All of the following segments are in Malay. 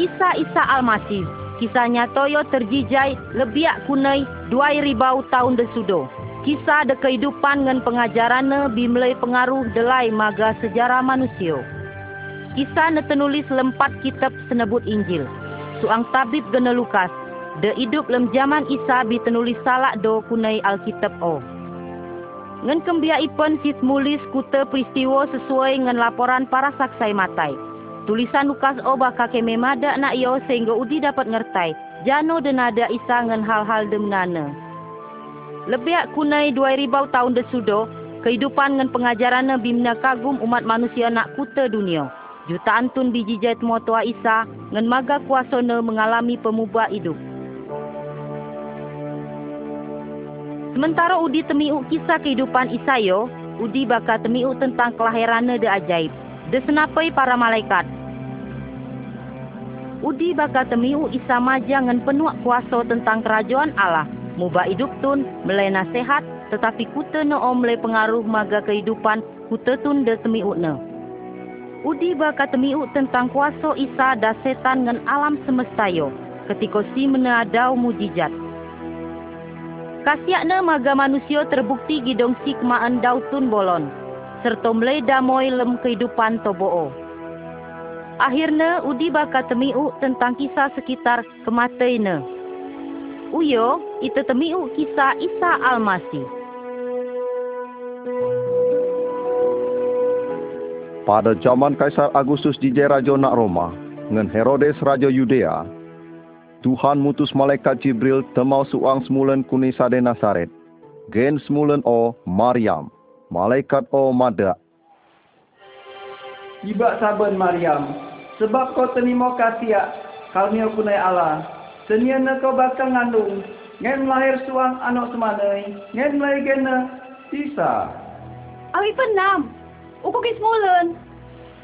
kisah Isa Almasih. Kisahnya toyo terjijai lebiak kunai dua ribau tahun desudo. Kisah de kehidupan ngan pengajarannya bimlai pengaruh delai maga sejarah manusia. Kisah ne tenulis lempat kitab senebut Injil. Suang tabib gena Lukas. De hidup lem zaman Isa bi tenulis salak do kunai Alkitab o. Ngan kembia ipen sis mulis kuta peristiwa sesuai ngan laporan para saksai matai. Tulisan Lukas o baka keme mada nak yo sehingga udi dapat ngertai. Jano dan ada Isa ngan hal-hal demnana. Lebih kunai dua ribau tahun desudo, kehidupan ngan pengajaran bimna kagum umat manusia nak kuta dunia. Jutaan tun biji jait motua Isa ngan maga kuasana mengalami pemubah hidup. Sementara Udi temiu kisah kehidupan Isayo, Udi bakal temiu tentang kelahirannya de ajaib. De senapai para malaikat. Udi bakal temiu Isa maja ngan penuh kuasa tentang kerajaan Allah. Mubah hidup tun, melai nasihat, tetapi kuta ne om melai pengaruh maga kehidupan, kuta tun de temiu ne. Udi bakal temiu tentang kuasa Isa dan setan ngan alam semesta yo, ketika si menadau mujizat. Kasiakna maga manusia terbukti gidong si kemaan dautun bolon, serta melai damoy lem kehidupan tobo'o. Akhirnya, Udi bakal temiu tentang kisah sekitar kematiannya. Uyo, itu temiu kisah Isa Almasih. Pada zaman Kaisar Agustus di Raja Nak Roma, dengan Herodes Raja Yudea, Tuhan mutus malaikat Jibril temau suang semulen kuni sade Nasaret. Gen semulen o Maryam, malaikat o Mada. Iba saben Maryam, sebab kau terima kasih kalnia kunai Allah. Seniana kau bakal ngandung, ngen lahir suang anak semanai, ngen lahir gena, sisa. Awi penam, uku kismulen.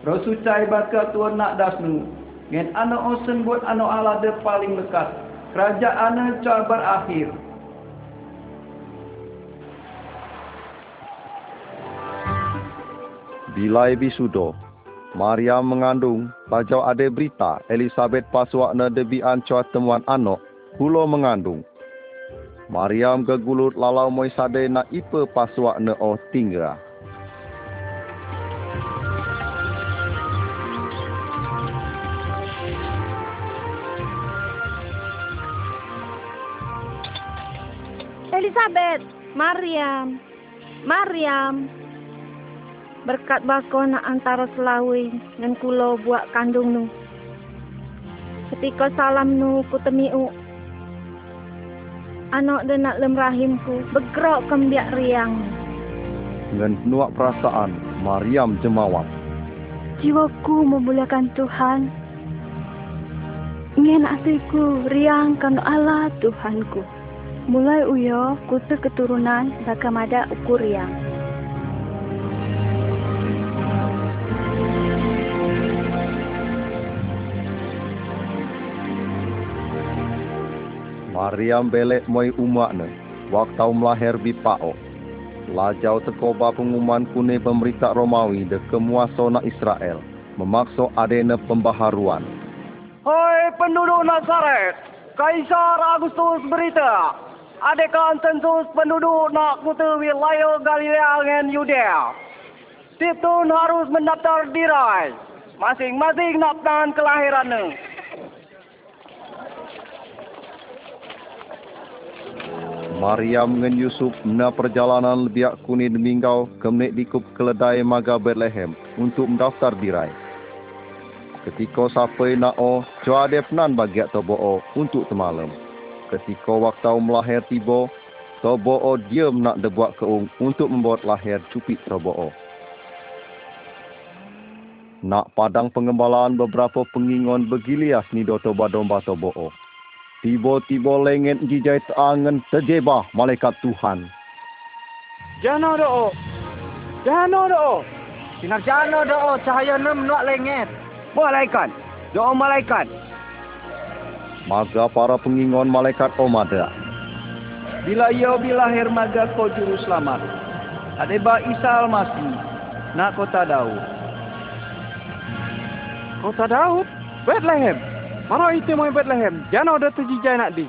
Rosucai bakal tuan nak dasnu, Ngen anak osen buat anak Allah de paling lekat. Kerajaan car berakhir. Bilai bisudo, Maryam mengandung, lajau ada berita Elizabeth paswakna debian cua temuan anak, hulo mengandung. Maryam gegulut lalau moisade na ipe paswakna oh tinggal. Elizabeth, Maryam, Maryam. Berkat bako nak antara selawi dan kulo buat kandung nu. Ketika salam nu ku temiu. Anak dan nak lem rahimku bergerak kembiak riang. Dengan penuh perasaan, Maryam jemawat. Jiwaku memuliakan Tuhan. Ingin hatiku riang kan Allah Tuhanku. Mulai uyo kutu keturunan bakamada ukur Maryam belek moi umakne, waktu melahir bipao. Lajau tekoba pengumuman kune pemerintah Romawi de kemuasona Israel, memaksa adena pembaharuan. Hai penduduk Nazaret, Kaisar Agustus berita, adakah sensus penduduk nak kutu wilayah Galilea dan Yudea. Titun harus mendaftar dirai. Masing-masing nak tahan kelahirannya. Maryam dengan Yusuf mena perjalanan lebih kuni demingkau ke menik dikup keledai maga Bethlehem untuk mendaftar dirai. Ketika sampai nak o, jua ada penan bagi tobo o untuk semalam. Ketika waktu melahir tiba, tobo o diam nak debuat keung untuk membuat lahir cupik tobo o. Nak padang pengembalaan beberapa pengingon begilias ni do toba domba tobo o. Tiba-tiba lenget jijai terangan terjebah malaikat Tuhan. Jana doa. Jana doa. Sinar jana doa cahaya nem nak lenget. Malaikat. Doa malaikat. Maga para pengingon malaikat Omada. Bila ia bilahir maga ko juru selamat. Adeba Isa Almasih. Nak kota Daud. Kota Daud? Bethlehem. Maro itu mai Bethlehem. Jano ada terjijai nak di.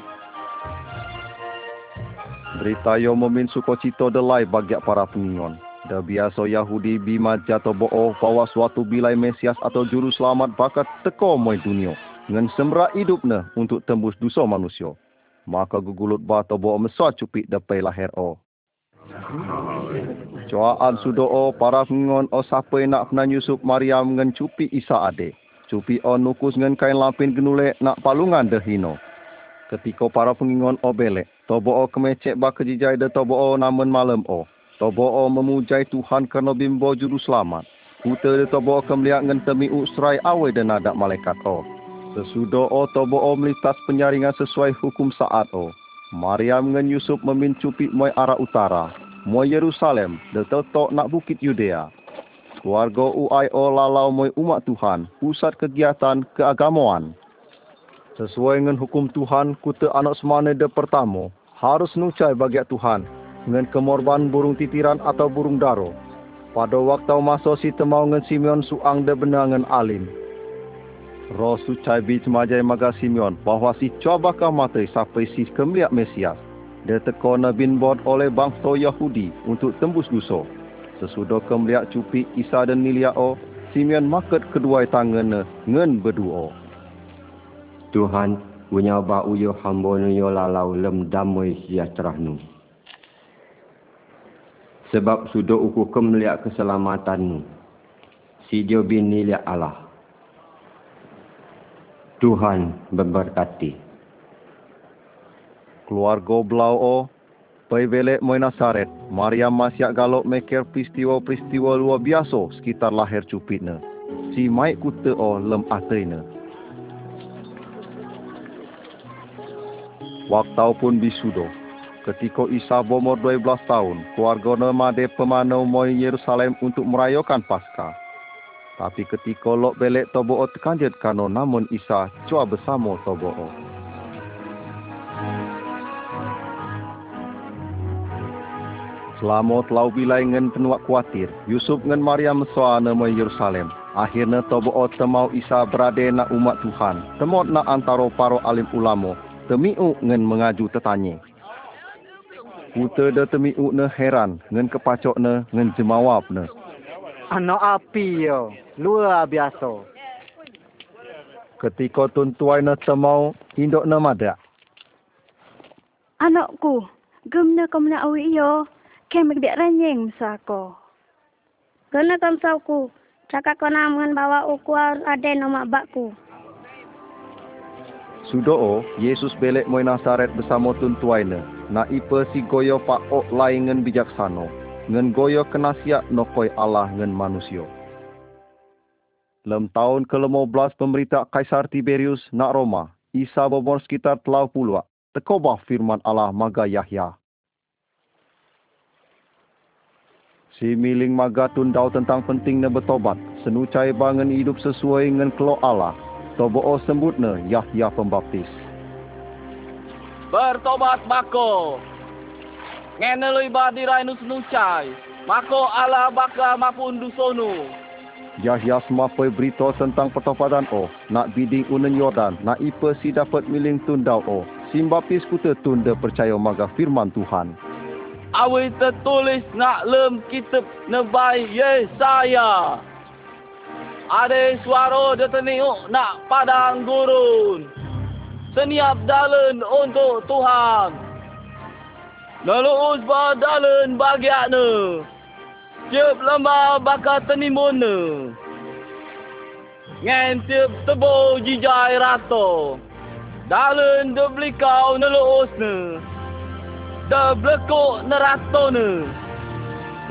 Berita yo memin sukocito delai bagi para pengingon. Dah biasa Yahudi bima jatuh bo'o bahwa suatu bilai Mesias atau juru selamat bakat teko moi dunia. Ngan semra hidupnya untuk tembus dosa manusia. Maka gugulut bata bo'o mesat cupik dapai lahir o. Coaan sudo o para pengingon o siapa nak pernah Yusuf Maryam ngan cupi Isa ade. Cupi o nukus ngan kain lapin genulek nak palungan dehino. Ketika para pengingon o belek, tobo o kemecek ba kejijai de tobo o namun malam o. Tobo o memujai Tuhan kerana bimbo juru selamat. Kuta de tobo o kemeliak ngan temi usrai awe dan nadak malaikat o. Sesudah o tobo o melitas penyaringan sesuai hukum saat o. Maryam ngan Yusuf memincupi moi arah utara. Moi Yerusalem, de totok nak bukit Yudea. Keluarga uai o lalau moi umat Tuhan, pusat kegiatan keagamaan. Sesuai dengan hukum Tuhan, kuta anak semana de pertama, harus nucai bagi Tuhan, dengan kemorban burung titiran atau burung daro. Pada waktu masa si temau dengan Simeon suang de benangan alim. Roh sucai bi cemajai maga Simeon, bahawa si coba kau matai sampai si kemeliak Mesias. Dia teko bin bod oleh bangsa Yahudi untuk tembus dosa. Sesudah kemeliak cupi Isa dan Niliao, Simeon maket kedua tangan ngen berdua. Tuhan, punya ba uyo hamba nuyo lalau lem damai sejahtera nu. Sebab sudah uku kemeliak keselamatanmu. Si dia liak Allah. Tuhan memberkati. Keluarga belau o, pai belek moi Nasaret, Maryam masyak galok meker peristiwa-peristiwa luar biasa sekitar lahir cupitna. Si maik kuta o lem ataina. Waktau pun bisudo. Ketika Isa berumur 12 tahun, keluarga nemade pemanau moi Yerusalem untuk merayakan Paskah. Tapi ketika lok belek tobo o terkanjut kano namun Isa cua bersama tobo o. Selama telau bilai ngen penuak kuatir, Yusuf ngen Maryam soa nama Yerusalem. Akhirnya tobo o temau Isa berada na umat Tuhan. Temot na antaro paro alim ulamo. Temiu ngen mengaju tetanye. Kuta de temiu ne heran ngen kepacok ne ngen jemawab ne. Anak api yo. Luar biasa. Ketika tuntuai ne temau, indok ne madak. Anakku, gem na kam na awi iyo. Kem gede ranyeng misako. Kena kam sauku. Cakap kau namun bawa uku ada nama bakku. Sudo Yesus belek moi Nasaret bersama tuntuai ne. Na ipe si goyo pak ok lain ngen bijaksano. Ngen goyo kenasiak nokoi Allah ngen manusia. Lem tahun ke-15 pemerintah Kaisar Tiberius nak Roma, Isa berumur sekitar telau puluh. Tekobah firman Allah maga Yahya. Si miling maga tundau tentang pentingnya bertobat, senucai bangun hidup sesuai dengan kelok Allah. Tobo o sembutnya Yahya Pembaptis. Bertobat mako. Ngenelui badirai nu senucai. Mako Allah baka mapun dusonu. Yahya semapai berita tentang pertobatan o, nak biding unen Yordan, nak ipa si dapat miling tundau o. Simbaptis kuta tunda percaya maga firman Tuhan. Awi tertulis nak lem kitab nebai Yesaya. Ada suara dia teniuk nak padang gurun. Seniap dalan untuk Tuhan. Lalu usbah dalan bagiaknya. Tiap lembah bakal tenimun Ngan tiap tebo jijai rato. Dalan de belikau neluus ne. De blekuk nerato ne.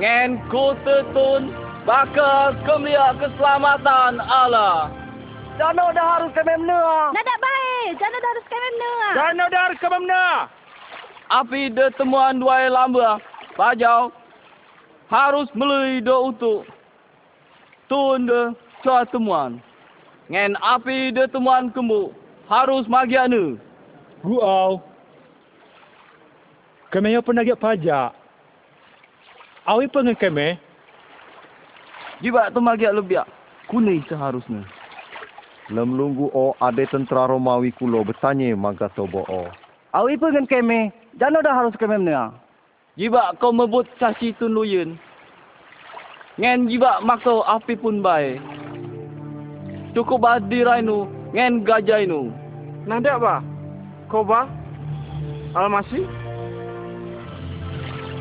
Ngan ku tetun bakal kemliak keselamatan Allah. Jano dah harus kami menua. Nadak baik. Jangan dah harus kena dengar. Jano dah harus kami menua. Api de temuan dua lamba. Pajau. Harus melalui do untuk. Tun de cua temuan. Ngan api de temuan kembu. Harus magianu. Guau. Kami yang penagih pajak. Awi pengen kami. Jika tu magiak lebih. Kunai seharusnya. Lem lunggu o ade tentera Romawi kulo bertanya maga tobo o. Awi pun ngan keme. Jano dah harus keme mena. Jibak kau mebut caci tun luyen. Ngen jibak makso api pun baik. Cukup bah dirainu ngen gajainu. Nanda ba? Kau ba? Almasi?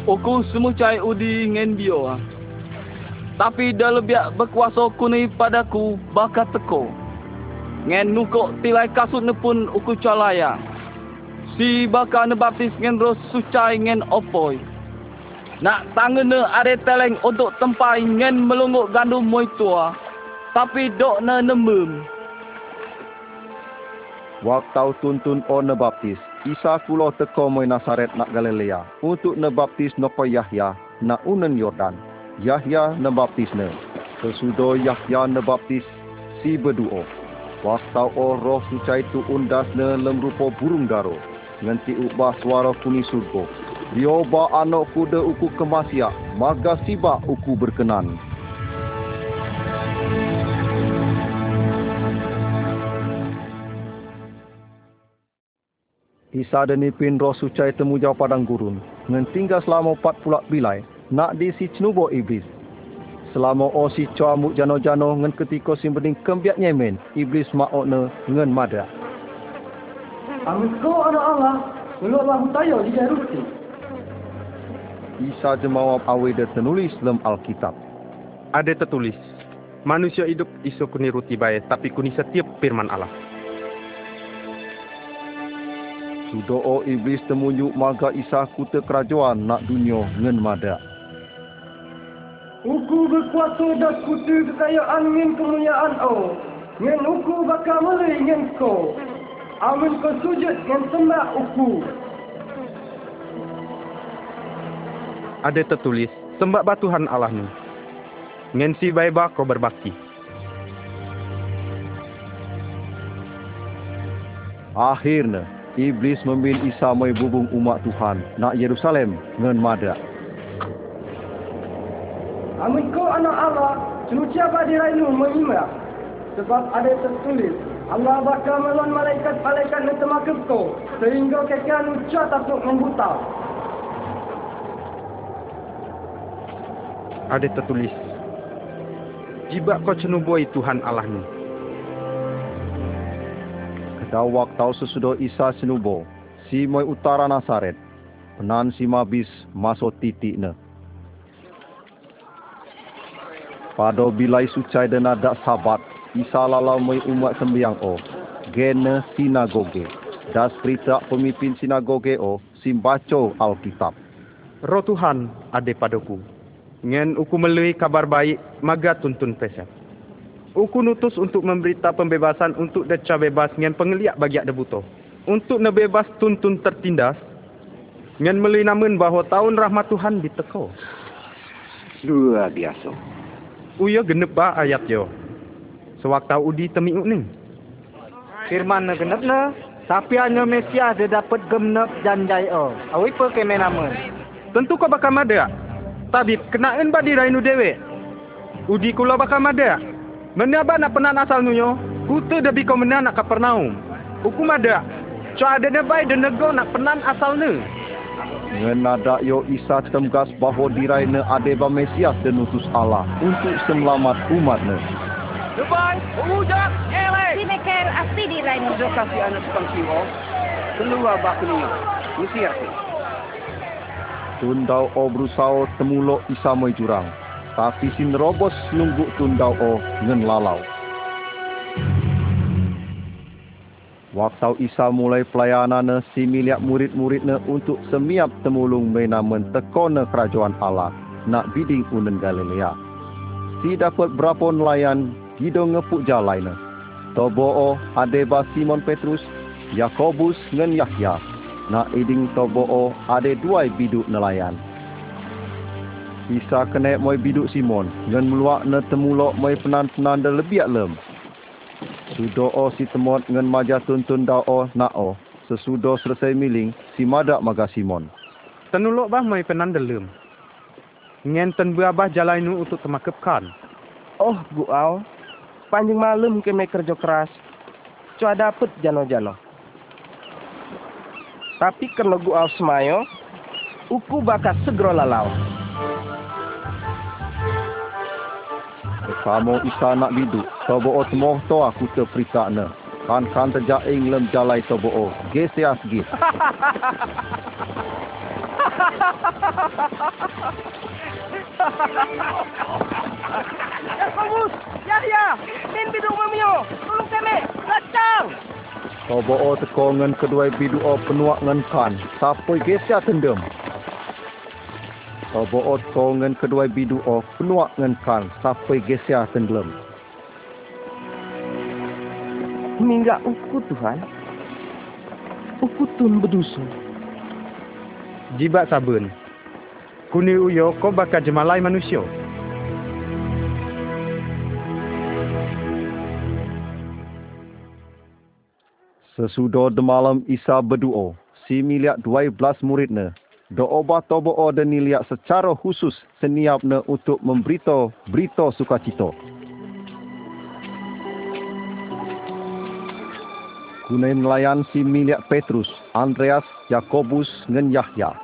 Aku semua cai udi ngen bio. ah. Tapi dah lebih berkuasa kuni padaku bakat teko. Ngen nukok tilai kasut ne pun uku calaya. Si baka ne baptis ngen roh sucai ngen opoi. Nak tangan ne ada teleng untuk tempai ngen melunguk gandum moi tua. Tapi dok ne nemem. Waktau tuntun o ne baptis, Isa kulo teko moi Nasaret nak Galilea untuk ne baptis noko Yahya nak unen Yordan. Yahya ne baptis ne. Sesudo Yahya ne baptis si berduo. Waktau o roh sucai tu undas ne lem rupa burung daro. Ngenti ubah suara kuni surgo. Rio ba anak kuda uku kemasiak, maga siba uku berkenan. Isa dan Ipin roh sucai temu jauh padang gurun. Ngan tinggal selama empat pulak bilai. Nak di si cenubo iblis. Selama o si coa muk jano-jano ngan ketika si bening kembiak nyemen. Iblis ma'ok ne ngan mada. Amin kau anak Allah. Mulu Allah tayo di Jerusalem. Isa jemawab awe dia ternulis dalam Alkitab. Ada tertulis. Manusia hidup isu kuni ruti baik, tapi kuni setiap firman Allah. Sudo o iblis temunjuk maga Isa kuta kerajaan nak dunia ngan mada. Uku berkuasa dan kutu kekayaan ngin kemuliaan O. Ngin uku bakal mulai ngin ko. Amin kau sujud ngin sembah uku. Ada tertulis, sembah Tuhan Allahmu. Ngen si baiba kau berbakti. Akhirnya, iblis membil Isa mai bubung umat Tuhan nak Yerusalem ngan mada. Amin kau anak Allah. Suci apa dirainu menyimak. Sebab ada tertulis. Allah bakal melon malaikat-malaikat yang temakep kau. Sehingga kekian ucap takut membuta. Ada tertulis, Jibak kau cenuboi Tuhan Allahmu. Kedau waktau sesudah Isa senubo, si moi utara Nasaret, penan si mabis masuk titik ne. Pada bilai sucai dan ada sabat, Isa lalau moi umat sembiang o, gene sinagoge. Das perita pemimpin sinagoge o, simbaco Alkitab. Roh Tuhan ada padaku. Ngen uku melui kabar baik, maga tuntun pesat. Uku nutus untuk memberita pembebasan untuk deca bebas ngen pengeliak bagi debuto. Untuk nebebas tuntun tertindas, ngen melui namun bahawa tahun rahmat Tuhan diteko. Luar biasa. Uya genep ba ayat yo. Sewaktu udi temiuk ning. Firman na genep na. Tapi hanya Mesias dia dapat gemnep dan jaya. Awi pe keme nama. Tentu kau bakal mada. Tabib, kenaan ba dirainu dewe? Udi kula bakal mada. Mana ba nak penan asal nunyo? Kutu debi kau mena nak kapernaum. Hukum ada. Cua ada nebai dan nego nak penan asal nu. Ngan nada yo Isa temgas bahawa diraina adeba Mesias dan utus Allah untuk selamat umat ne. Lepas, ujak, elek. Si meker asli di Rainu. Sudah kasih anak tukang siwo. Keluar bak dunia. Mesir tu. Tundau o berusaha temulok Isa mai jurang. Tapi sin robos lungguk tundau o ngan lalau. Waktu Isa mulai pelayanan si miliak murid-muridnya untuk semiap temulung menamen tekona kerajaan Allah nak biding unen Galilea. Si dapat berapa nelayan gido ngepuk jalai na. Tobo o adeba Simon Petrus, Yakobus ngan Yahya. Nak iding tobo o ade dua biduk nelayan. Isa kena moi biduk Simon ngan meluak na temulok moi penan-penan dah lebiak lem. Sudo o si temot ngan maja tuntun da o na o. Sesudo selesai miling, si madak maga Simon. Tenulok bah mai penan dalam. Ngen ten buabah jalainu untuk temakepkan. Oh, bu au. panjang malam kami kerja keras. Cua dapet jano-jano. Tapi kena gua semayo, uku bakal segera lalau. Bersama Isa nak bidu, tobo temoh to aku terperita ne. Kan kan terjaing lem jalai tobo o. Gesias gis. Yakobus, Yahya, min bidu memio, tolong kami, lacang. Tobo o ngen kedua bidu o penuak ngen kan. Sapoi gesia tendem. Tobo o teko ngen kedua bidu o penuak ngen kan. Sapoi gesia tendem. Mingga uku Tuhan. Uku tun berdusun. Jibat sabun. Kuni uyo kau bakal jemalai manusia. Sesudah demalam Isa berdoa, si miliak 12 muridnya, doa tobo dan niliak secara khusus seniapnya untuk memberitahu berita sukacita. Kunai nelayan si miliak Petrus, Andreas, Yakobus dengan Yahya.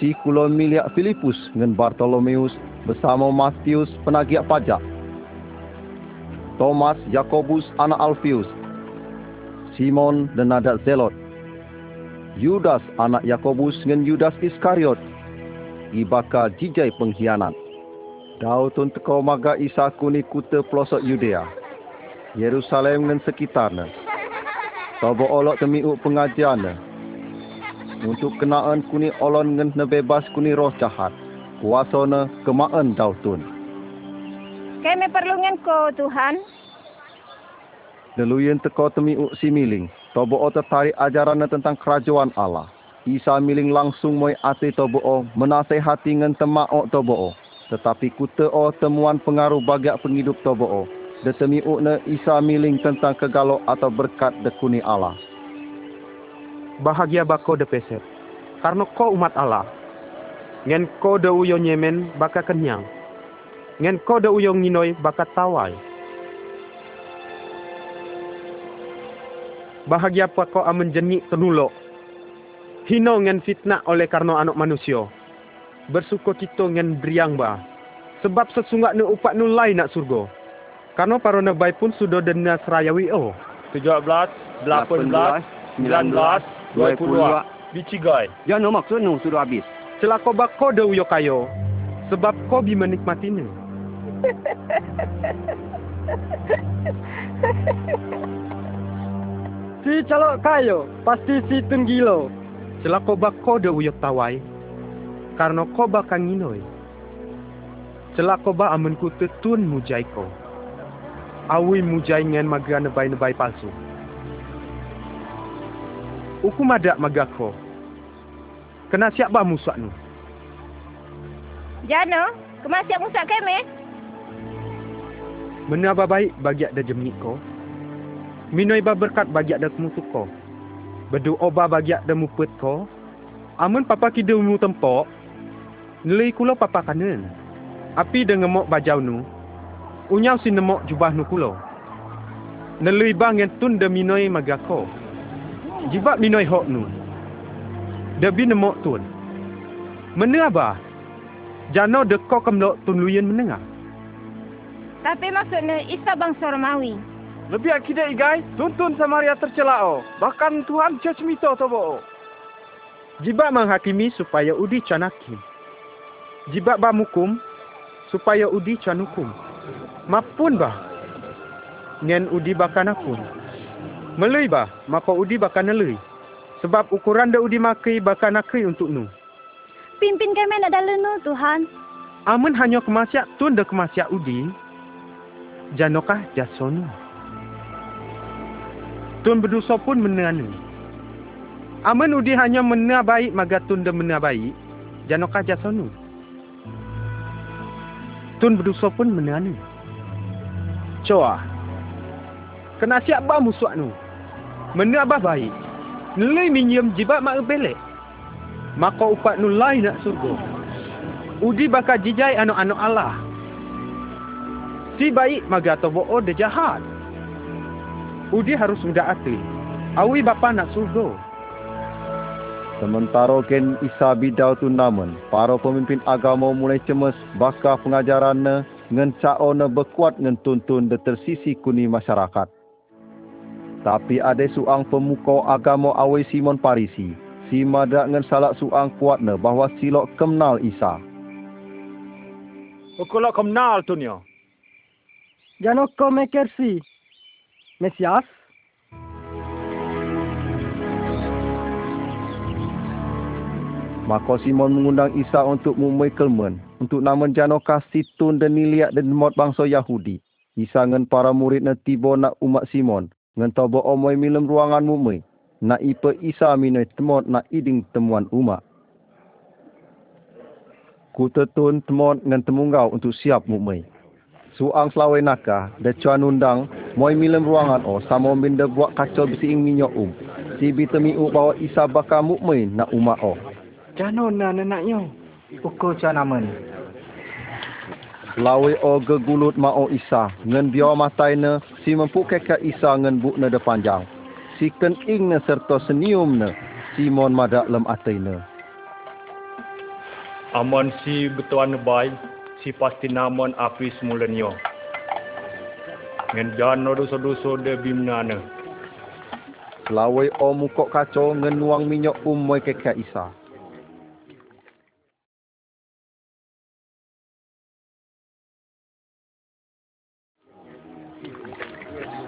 Si kulon miliak Filipus dengan Bartolomeus bersama Matius penagih pajak. Thomas, Yakobus, anak Alfius, Simon dan anak Zelot. Yudas anak Yakobus dengan Yudas Iskariot. Ibaka jijai pengkhianat. Dautun teko maga Isa kuni kuta pelosok Yudea. Yerusalem dan sekitarnya. Tobo olok temiuk pengajiannya. Untuk kenaan kuni olon dengan nebebas kuni roh jahat. Kuasana kemaan dautun. Kami perlungan ko, Tuhan. Deluyen teko temiuk si miling. Tobo o tertarik ajaran tentang kerajaan Allah. Isa miling langsung ati tobo o menasehati ngan temak o. Tetapi kuta o temuan pengaruh bagiak penghidup tobo o. Detemi ukna Isa miling tentang kegalok atau berkat dekuni Allah. Bahagia bako de peset. Karena kau umat Allah. Ngen kau de uyo nyemen baka kenyang. Ngen kau de uyo nginoi baka tawai. Bahagia apa kau amen jenik tenulok. Hino ngen fitnah oleh karena anak manusia. Bersuka kita ngen beriang ba. Sebab sesungguh nu upat nu lain nak surga. Karena para nabai pun sudah dena serayawi oh. 17, 18, 19, 22. Bicigai. Jangan maksud nu sudah habis. Celaka bako de uyo kayo. Sebab kau bi menikmatinya. Si calok kayo, pasti si tunggilo. Celaka bako de uyo tawai. Karena kau bakal nginoi. Celaka ba amen ku tetun mujai ko. Awi mujai ngen maga nebai-nebai palsu. Uku madak maga ko. Kena siap ba musuh nu? Jano, kemasiap musak kami. Menaba baik bagi ada jemik ko. Minoi ba berkat bagi ada kemutuk ko. Berdoa ba bagi ada mupet ko. Amun papa kida mu tempok. Nilai kulo papa kanen. Api dengan mok bajau nu. Unyau si nemok jubah nu kulo. Nelui bang yang tun de minoi magako. Jibak minoi hok nu. Debi nemok tun. Mana ba? Jano de ko kemlok tun luyen menengah. Tapi maksudnya Isa bangsa Romawi. Lebih akidah igai, tuntun Samaria tercelak oh. Bahkan Tuhan judge mito tobo oh. Jibak menghakimi supaya udi canakim. Jibak ba mukum supaya udi canukum. Mapun bah. Ngen udi bakan akun. Melui bah, maka udi bakan nelui. Sebab ukuran da udi makai bakan akai untuk nu. Pimpin kami nak dalam nu, Tuhan. Amun hanya kemasiak tun da kemasiak udi. Janokah jasonu. Tun berdosa pun menanu. Amun udi hanya mena baik maga tun da mena baik. Janokah jasonu. Tun berdosa pun menanu. Coa. Kena siap ba musuh nu. Mena bah baik. Nilai minjem jibat mak belek. Maka upat nu lain nak surga. Udi bakal jijai anak-anak Allah. Si baik maga tobo o de jahat. Udi harus udah ati. Awi bapa nak surga. Sementara ken Isa bidau tu namen, para pemimpin agama mulai cemas bakal pengajarannya ngen caone berkuat ngen tuntun de tersisi kuni masyarakat. Tapi ada suang pemuka agama awi Simon Parisi, si madak ngen salak suang kuatne bahawa silok kenal Isa. Ukulok kenal tu nyo. Jano ko mekersi. Mesias? Maka Simon mengundang Isa untuk mumui kelmen, untuk nama kasih tun dan niliak dan mot bangsa Yahudi. Isa ngan para murid na tiba nak umat Simon, ngan tobo omoy milam ruangan mumui. Nak ipa Isa minoi temot nak iding temuan umat. Ku tetun temot ngan temunggau untuk siap mumui. Suang selawai naka, de cuan undang, moy milam ruangan o, samo binda buat kacau bisiing minyak um. Si bitemi u bawa Isa bakal mumui nak umat o. Jano na nenaknya. Ukur cuan aman. Lawe o gegulut ma o Isa, ngen bio matai ne, si mempu keka Isa ngen buk ne de panjang. Si ken ing ne serta senyum ne, Simon madak lem atai ne. Aman si betuan bay, si pasti naman api semulanyo. Ngen jano dosa-dosa de bimna ne. Lawe o mukok kacau ngen nuang minyak um moy keka Isa.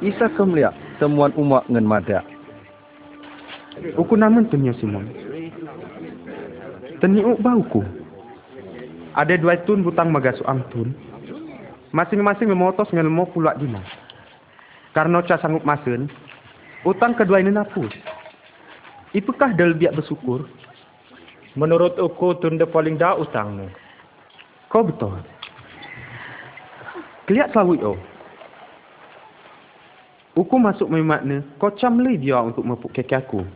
Isa kemliak temuan umat ngen madak. Uku namun tanya Simon. Teniuk bauku. Ada dua tun butang magasu tun. Masing-masing memotos ngen mau pulak dina. Karena ca sanggup masen, utang kedua ini napus. Ipukah dal biak bersyukur? Menurut uku tunda paling dah utang ni. Kau betul. Kelihat selawi oh. Uku masuk memakna, kau camli dia untuk mepuk kaki aku.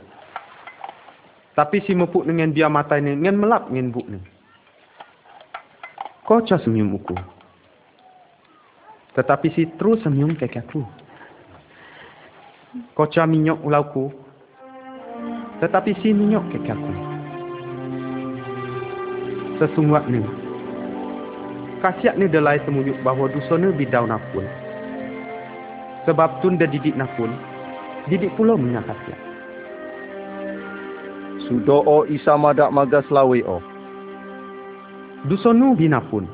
Tapi si mepuk dengan dia mata ni, dengan melap dengan buk ni. Kau senyum uku. Tetapi si terus senyum kaki aku. Kau cah minyak ulauku. Tetapi si minyak kaki aku. Sesungguhnya, kasiak ni delai semuyuk bahawa dusona bidau napun. Sebab tun dah didik napun, didik pula menyakat dia. Sudo o Isa madak magas lawe o. Dusonu binapun.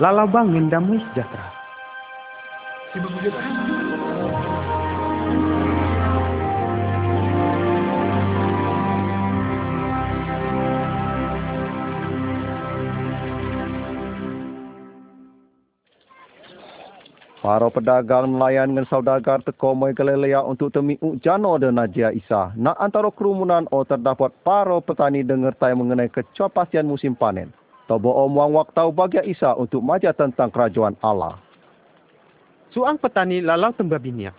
Lalabang ngendamui sejahtera. Para pedagang nelayan dengan saudagar teko mai kelelea untuk temiuk jano dan najia Isa. Nak antara kerumunan o terdapat para petani dengar tai mengenai kecopastian musim panen. Tobo omwang waktu bagi Isa untuk maja tentang kerajaan Allah. Suang petani lalau tembak biniak.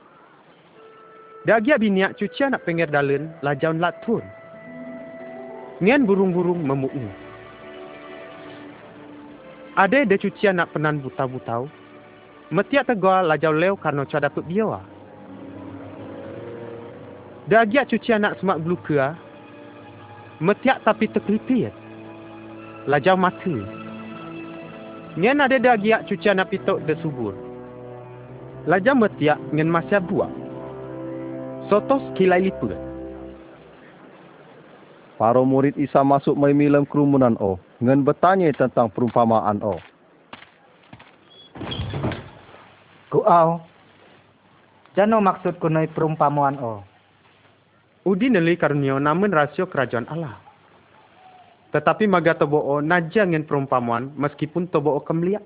Dagia biniak cuci nak pengir dalen lajaun latun. Ngen burung-burung memukni. Ada de cuci nak penan buta-butau. Metiak tegur lajau leo karena cara dapat biawa. Dagiak cuci anak semak belukua. Metiak tapi terkelipir. Lajau mata. Ngen ada dagiak cuci anak pitok de subur. Lajau metiak ngen masya buak. Sotos kilai lipur. Para murid Isa masuk memilam kerumunan o. Ngen bertanya tentang perumpamaan o. Ku au. Jano maksud ku noi perumpamaan o. Udi neli karunio namun rasio kerajaan Allah. Tetapi maga tobo o naja ngen perumpamaan meskipun tobo o kemliak.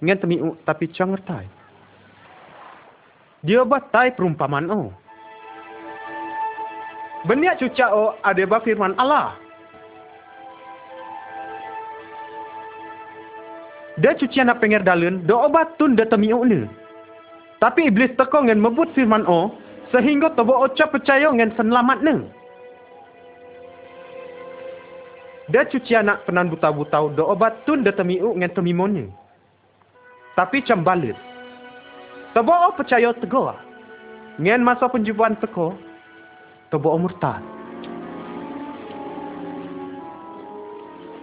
Ngen temiu tapi cang ngertai. Dia batai perumpamaan o. Beniak cuca o ada ba firman Allah. Dia cuci anak pengir dalun, do obat tun da temiu ni. Tapi iblis teko ngen mebut firman O sehingga tobo oca percaya ngen selamat neng. Dia cuci anak penan buta-buta do obat tun dia temiu ngan temimonya. Tapi cam balit. Tabo o percaya tego. Ngan masa penjubuan teko. Tabo o murtad.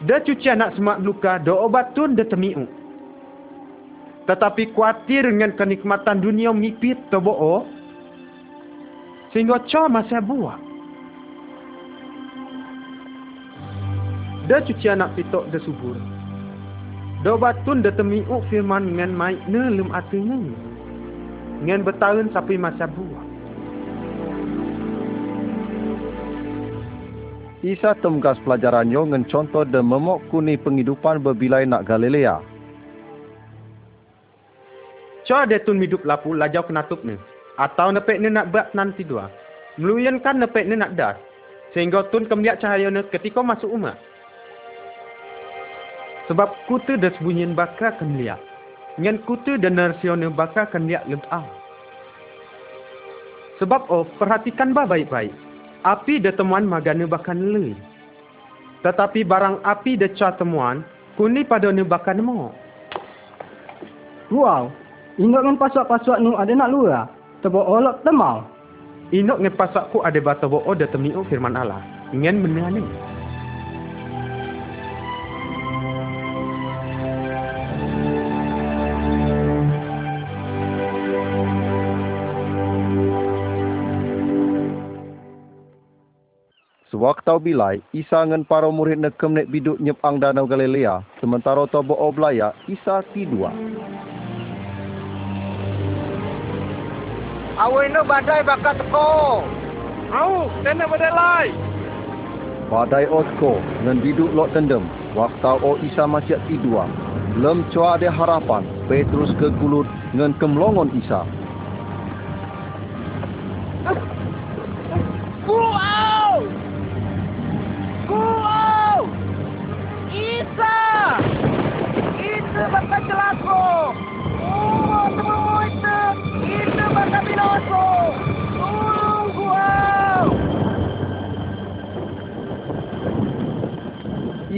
Dia cuci anak semak luka do obat tun dia temiu. Tetapi kuatir dengan kenikmatan dunia mipit tabo o. Sehingga ca masa buah. Dia cuci anak pitok dia subur. Dia batun dia temiuk firman dengan mai ne lem atinya. Dengan bertahun sampai masa buah. Isa temgas pelajarannya dengan contoh dan memok kuni penghidupan berbilai nak Galilea. Coba dia tun hidup lapu lajau kenatup ni. Atau nepek ni nak buat nanti dua. Meluyan kan nepek ni nak dar. Sehingga tun kemliak cahaya ni ketika masuk umat. Sebab kutu dan sebunyian bakal akan lihat. Dengan kutu dan akan lihat lebih awal. Sebab oh, perhatikan bah baik-baik. Api dan temuan magana bakal nilai. Tetapi barang api dan cah temuan, kuni pada ni bakal nemo. Wow, ingat dengan pasak-pasak nu ada nak luar. Tebok olok temau. Inok dengan pasakku ada bata bo'o dan temiu firman Allah. Ingin benar ni. Sewaktu bilai, Isa dengan para murid nak kemnek biduk nyepang danau Galilea, sementara tobo oblaya, Isa tidua. Awak ini badai bakal teko. Au, kena badai lai. Badai otko, dengan biduk lok tendem, waktu o Isa masih tidua. Lem cua ada harapan, Petrus ke gulut dengan kemlongon Isa. Wow! Wow! Isa! Itu bakal celaka.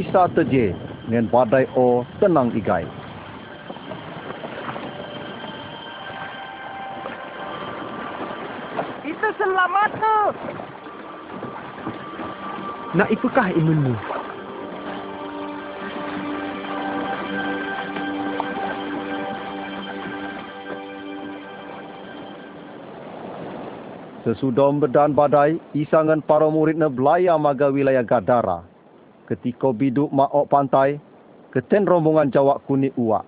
Isa teje, dengan badai o tenang igai. Itu selamat tu. Nak ikukah imunmu? Sesudah berdan badai, Isa dengan para muridnya belaya maga wilayah Gadara. Ketika biduk maok pantai, keten rombongan jawak kuni uak.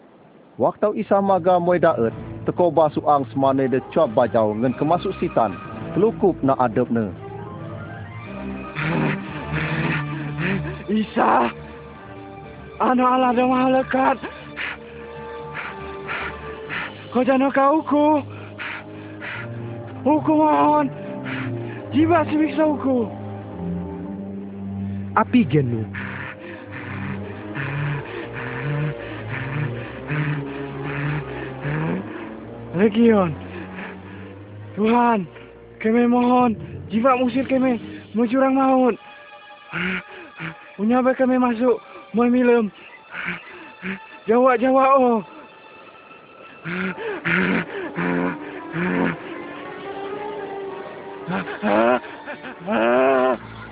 Waktu Isa maga moy daet, teko basuang semane de cuap bajau ngen kemasuk sitan, kelukup na adab ne. Isa! Anak Allah dah maha lekat. Kau jangan kau uku. Uku mohon. Jiwa si uku. Api genu. Legion. Tuhan, kami mohon. Jiwa musir kami. Menjurang maut. Punya kami masuk. Moi milam. Jawab-jawab oh.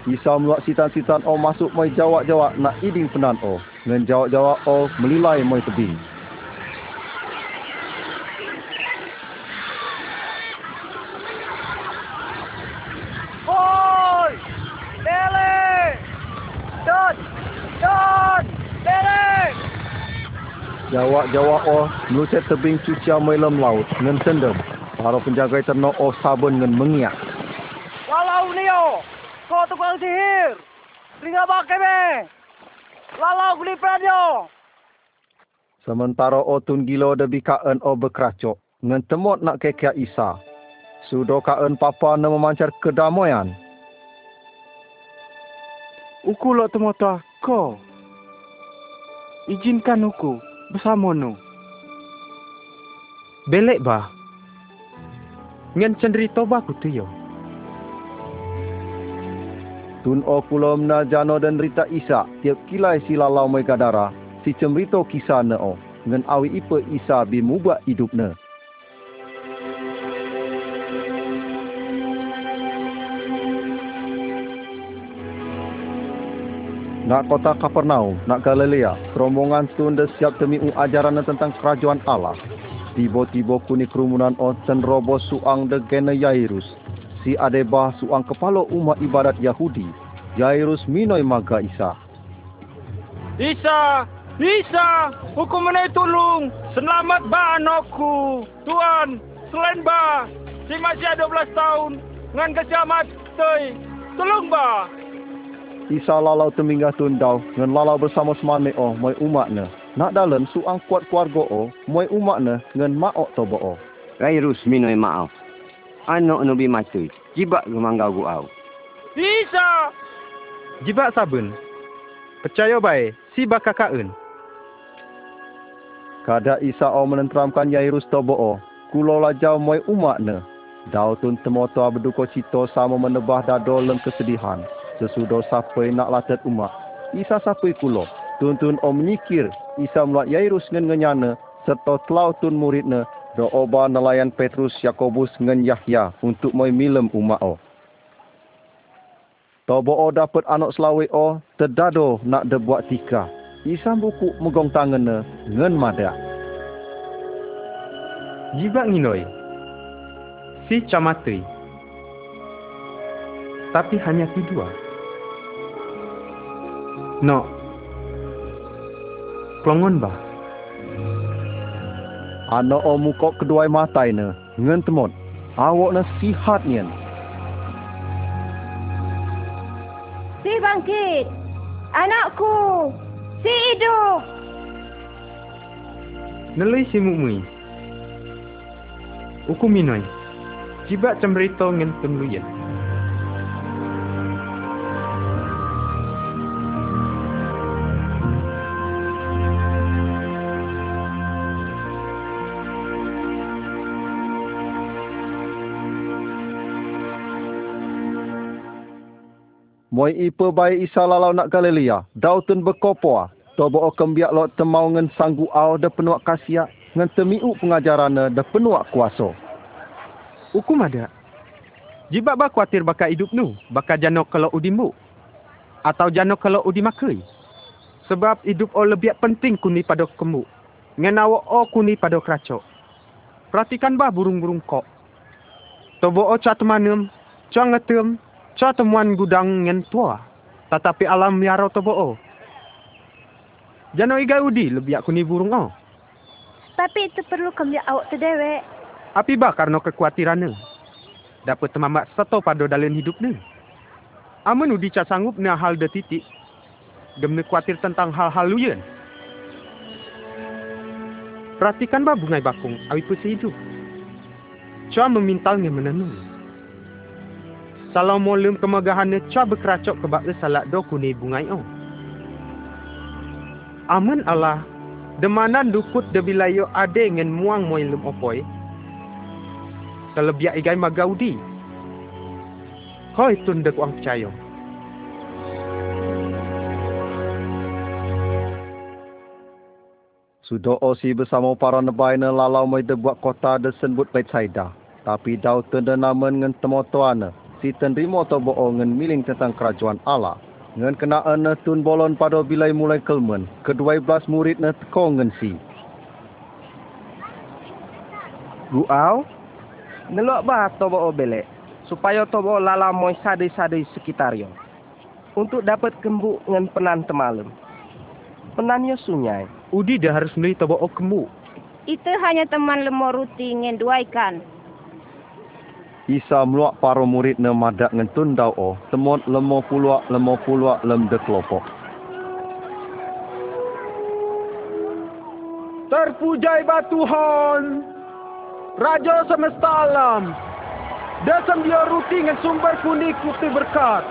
Isa meluak sitan-sitan o masuk moy jawak-jawak nak iding penan o. Ngen jawak-jawak o melilai moy tebing. Oi! Dele! Don! Don! Dele! Jawak-jawak o melucet tebing cucia moy lem laut ngen tendem. Para penjaga ternak o sabun ngen mengiak. Lalau Neo! Kau tukang sihir! Ringa bak kami! Lalau guli peranyo! Sementara o tun gilo de bikaen o berkeracok. Ngen temot nak kekia Isa. Sudo kaen papa na memancar kedamaian. Uku lo temota ko. Izinkan uku bersama nu. Belek bah. Ngan cenderita bah ku tu yo. Tun o kulo jano dan rita isa tiap kilai si lalau mai kadara si cemrito kisah ne o ngan awi ipe isa bi mubak hidup ne. Nak kota Kapernaum, nak Galilea, rombongan tun dah siap demi ajaran tentang kerajaan Allah. Tiba-tiba kuni kerumunan o robo suang de gene Yairus. Si adebah suang kepala umat ibadat Yahudi. Yairus minoi maga Isa. Isa, Isa, hukum menai tolong. Selamat ba anakku. Tuan, selain ba, si masih 12 tahun. Ngan kesiamat, tolong ba. Isa lalau teminggah tundau ngan lalau bersama semane o moi umatne. Nak dalam suang kuat keluarga o moi umatne ngan maok tobo o. Gairus minoi maaf. Anak nabi mati. Jibak gemanggau guau. Isa! Jibak sabun. Percaya baik, si bakakaun. Kada Isa o menenteramkan Yairus tobo o. Kulo lajau moi umatne. Dau tun temoto berduka cito sama menebah dado lem kesedihan sesudah sampai nak latat umat. Isa sampai kulo. Tuntun om menyikir. Isa meluat Yairus ngen ngenyana. Serta telau tun muridna. Do oba nelayan Petrus, Yakobus ngen Yahya untuk moi milem umat o. Tobo o dapat anak selawe o, terdado nak debuat tika. Isa buku megong tangannya ngen madak. Jibak nginoi. Si camatui. Tapi hanya kedua. No. Kelongon bah. Ano o muka kedua matai ne, ngen temot. Awak na sihat nian. Si bangkit. Anakku. Si hidup. Nelai si mumui. Uku minoi. Jibak cemberito ngen temluyen. Moi ipe bai isa lalau nak Galilea, dautun berkopoa. Tobo o kembiak lo temau ngen sanggu au de penuak kasia, ngen temiu pengajarane de penuak kuasa. Hukum ada. Jibak ba khawatir baka hidup nu, baka jano kalau udimbu. Atau jano kalau udimakui. Sebab hidup o lebih penting kuni pada kembu. Ngen awak o kuni pada keracok. Perhatikan bah burung-burung kok. Tobo o cat manum, cua ngetem, cua temuan gudang ngen tua. Tetapi alam miaro tobo o. Jano iga udi lebih kuni burung o. Tapi itu perlu kembali awak terdewek. Api bah karena kekhawatiran Dapat temamak satu pada dalam hidup ni. Amun udi cak sanggup ni hal de titik. Gemne khawatir tentang hal-hal luyen. Perhatikan bah bungai bakung awi pusi hidup. Cua memintalnya menenun. Salau molem kemegahannya cua berkeracok kebak salak do kuni bungai o. Amun Allah, demanan dukut de bilayo ade ngen muang moilum opoi. Kelebiak igai magaudi. Hoi tun dek wang percaya. Sudah osi bersama para nebaina lalau mai de buat kota de senbut Bethsaida. Tapi dau tenda namen ngen temotoana. Si tenrimo tobo ngen miling tentang kerajaan Allah. Ngen kena ane tun bolon pada bilai mulai kelmen. Kedua belas murid ne teko ngen si. Guau, nelok bah tobo belek. Supaya tobo lala moi sadai-sadai sekitar yo. Untuk dapat kembuk ngen penan temalem. Penannya sunyai. Udi dah harus beli tobo kembu. Itu hanya teman lemah ruti ngen dua ikan. Isa meluak para murid ne madak ngen tundau o. Temot lemo puluak lemo puluak lem de kelopok. Terpujai ba Tuhan. Raja semesta alam. Desem dia ruti ngen sumber kuning putih berkat.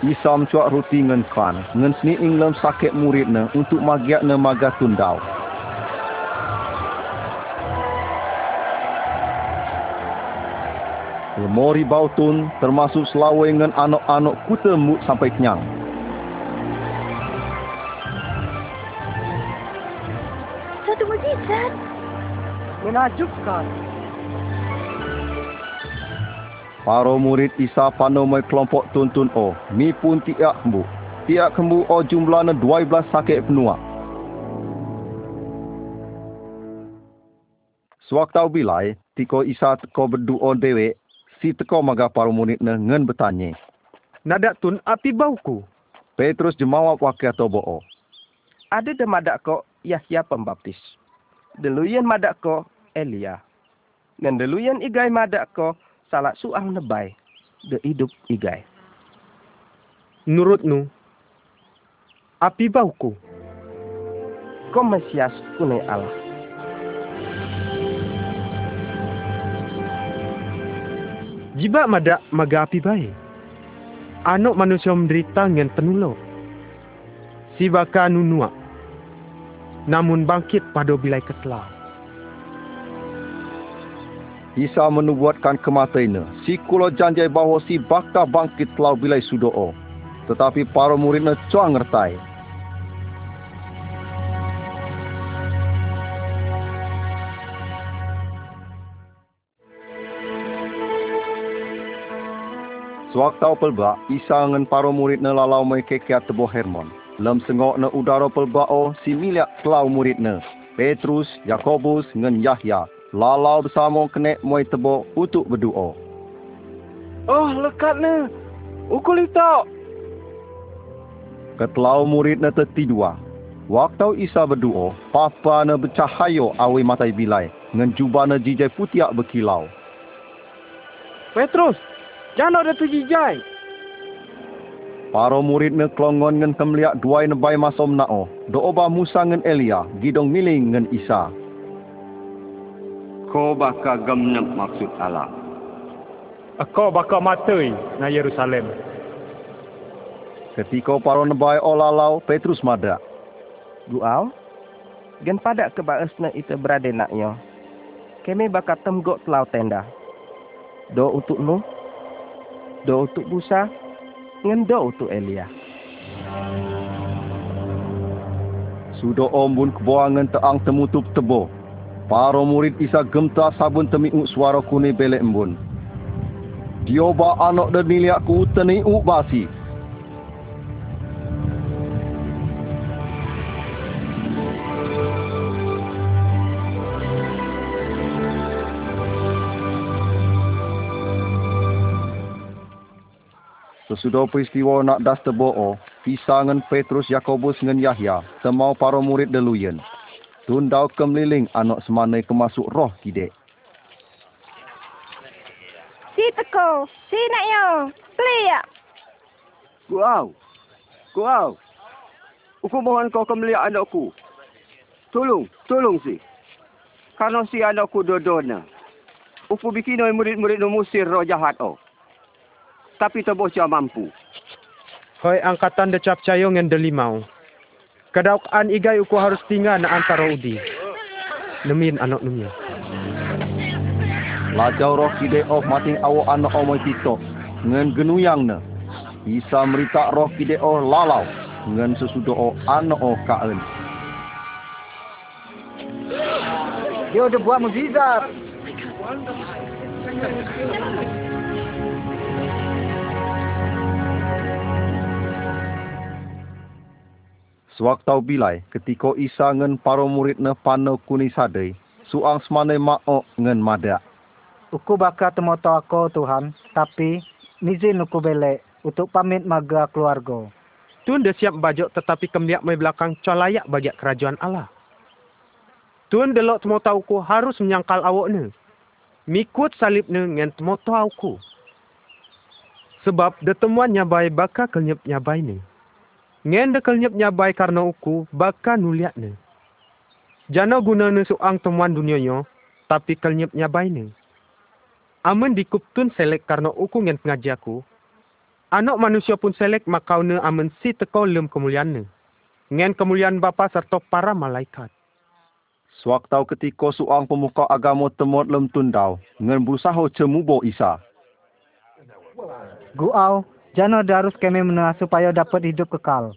Isa mencuak ruti ngen kan. Ngen seni inglam sakit murid ne untuk magiak ne maga tundau. Lemori bau tun termasuk selawe dengan anak-anak kuta mut sampai kenyang. Satu mujizat. Menakjubkan. Para murid Isa panomai kelompok tuntun o, mi pun tiak kembu. Tiak kembu o jumlahnya 12 sakit penuak. Sewaktau bilai, tiko Isa teko berdoa dewek, si teko maga para muridnya ngen bertanya. Nadak tun api bauku. Petrus jemawab wakil atau bo'o. Ada de madak ko Yahya Pembaptis. Deluyan madak ko Elia. Dan deluyan igai madak ko salah suang nebai. De hidup igai. Nurutnu, api bauku. Ko Mesias kunai Allah. Jibak madak maga api baik. Anak manusia menderita dengan penuluk. Si baka nunuak. Namun bangkit pada bilai ketelah. Isa menubuatkan kematiannya. Si kulo janjai bahawa si bakta bangkit telau bilai sudo'o. Tetapi para muridnya cuang ngertai. Sewaktau pelbak, Isa dengan para muridnya lalau mai kekiat tebo Hermon. Lem sengok na udara pelbak o, si miliak telau muridnya. Petrus, Yakobus dengan Yahya. Lalau bersama kenek mai tebo untuk berdoa. Oh, lekat ni. Ukul itu. Ketelau muridnya tertidua. Waktu Isa berdoa, papa na bercahaya awi matai bilai. Dengan jubah na jijai putiak berkilau. Petrus, jangan ada tu jijai. Para murid ne kelongon ngen kemliak duai nebai masom nao. Doa Musa ngen Elia, gidong miling ngen Isa. Kau bakal gemnep maksud Allah. Aku bakal matai na Yerusalem. Ketika para nebai olalau, Petrus madak. Guau, gen pada kebaesna itu berada naknya. Kami bakal temgok telau tenda. Do untuk Nuh, do untuk Musa, dengan do untuk Elia. Sudah ombun kebuangan teang temutup tebo. Para murid Isa gemta sabun temiuk suara kuni belek embun. Dioba anak dan niliak ku teniuk basi. Sesudah peristiwa nak das tebo'o, Isa dengan Petrus, Yakobus dengan Yahya, temau para murid deluyen. Tundau kemeliling anak semanai kemasuk roh kidek. Si teko, si nak yo. Beli ya. Kuau. Kuau. Aku mohon kau kembali anakku. Tolong, tolong si. Karena si anakku dodona. Upu bikin murid-murid no musir roh jahat oh. Tapi tebos dia mampu. Hoi angkatan decap cayong yang delimau. Kedaukan igai uku harus tinggal na antara udi. Nemin anak numnya. Lajau roh kidek of mating awo anak omoi tito. Ngen genuyang ne. Isa merita roh kidek oh lalau. Ngen sesudah oh anak oh kaen. Dia udah buat mujizat. Sewaktau bilai, ketika Isa ngen para muridnya pano kuni sadai, suang semanai ma'ok ngen madak. Uku bakal temoto aku Tuhan, tapi nizin uku belek untuk pamit maga keluarga. Tuan dah siap bajak tetapi kemliak mai belakang colayak bagi kerajaan Allah. Tuan delok temoto aku harus menyangkal awak ni. Mikut salib ni dengan temoto aku. Sebab detemuan nyabai bakal kenyap nyabai ni. Ngen dekal nyep nyabai karena uku, baka nuliat ne. Jana guna ne suang temuan dunia nyo, tapi kal nyep nyabai ne. Amen dikup tun selek karena uku ngen pengajiaku. Anak manusia pun selek makau ne amen si teko lem kemuliaan ne. Ngen kemuliaan bapa serta para malaikat. Sewaktau ketika suang pemuka agama temut lem tundau, ngen berusaha cemubo Isa. Guau, jano darus kami menua supaya dapat hidup kekal.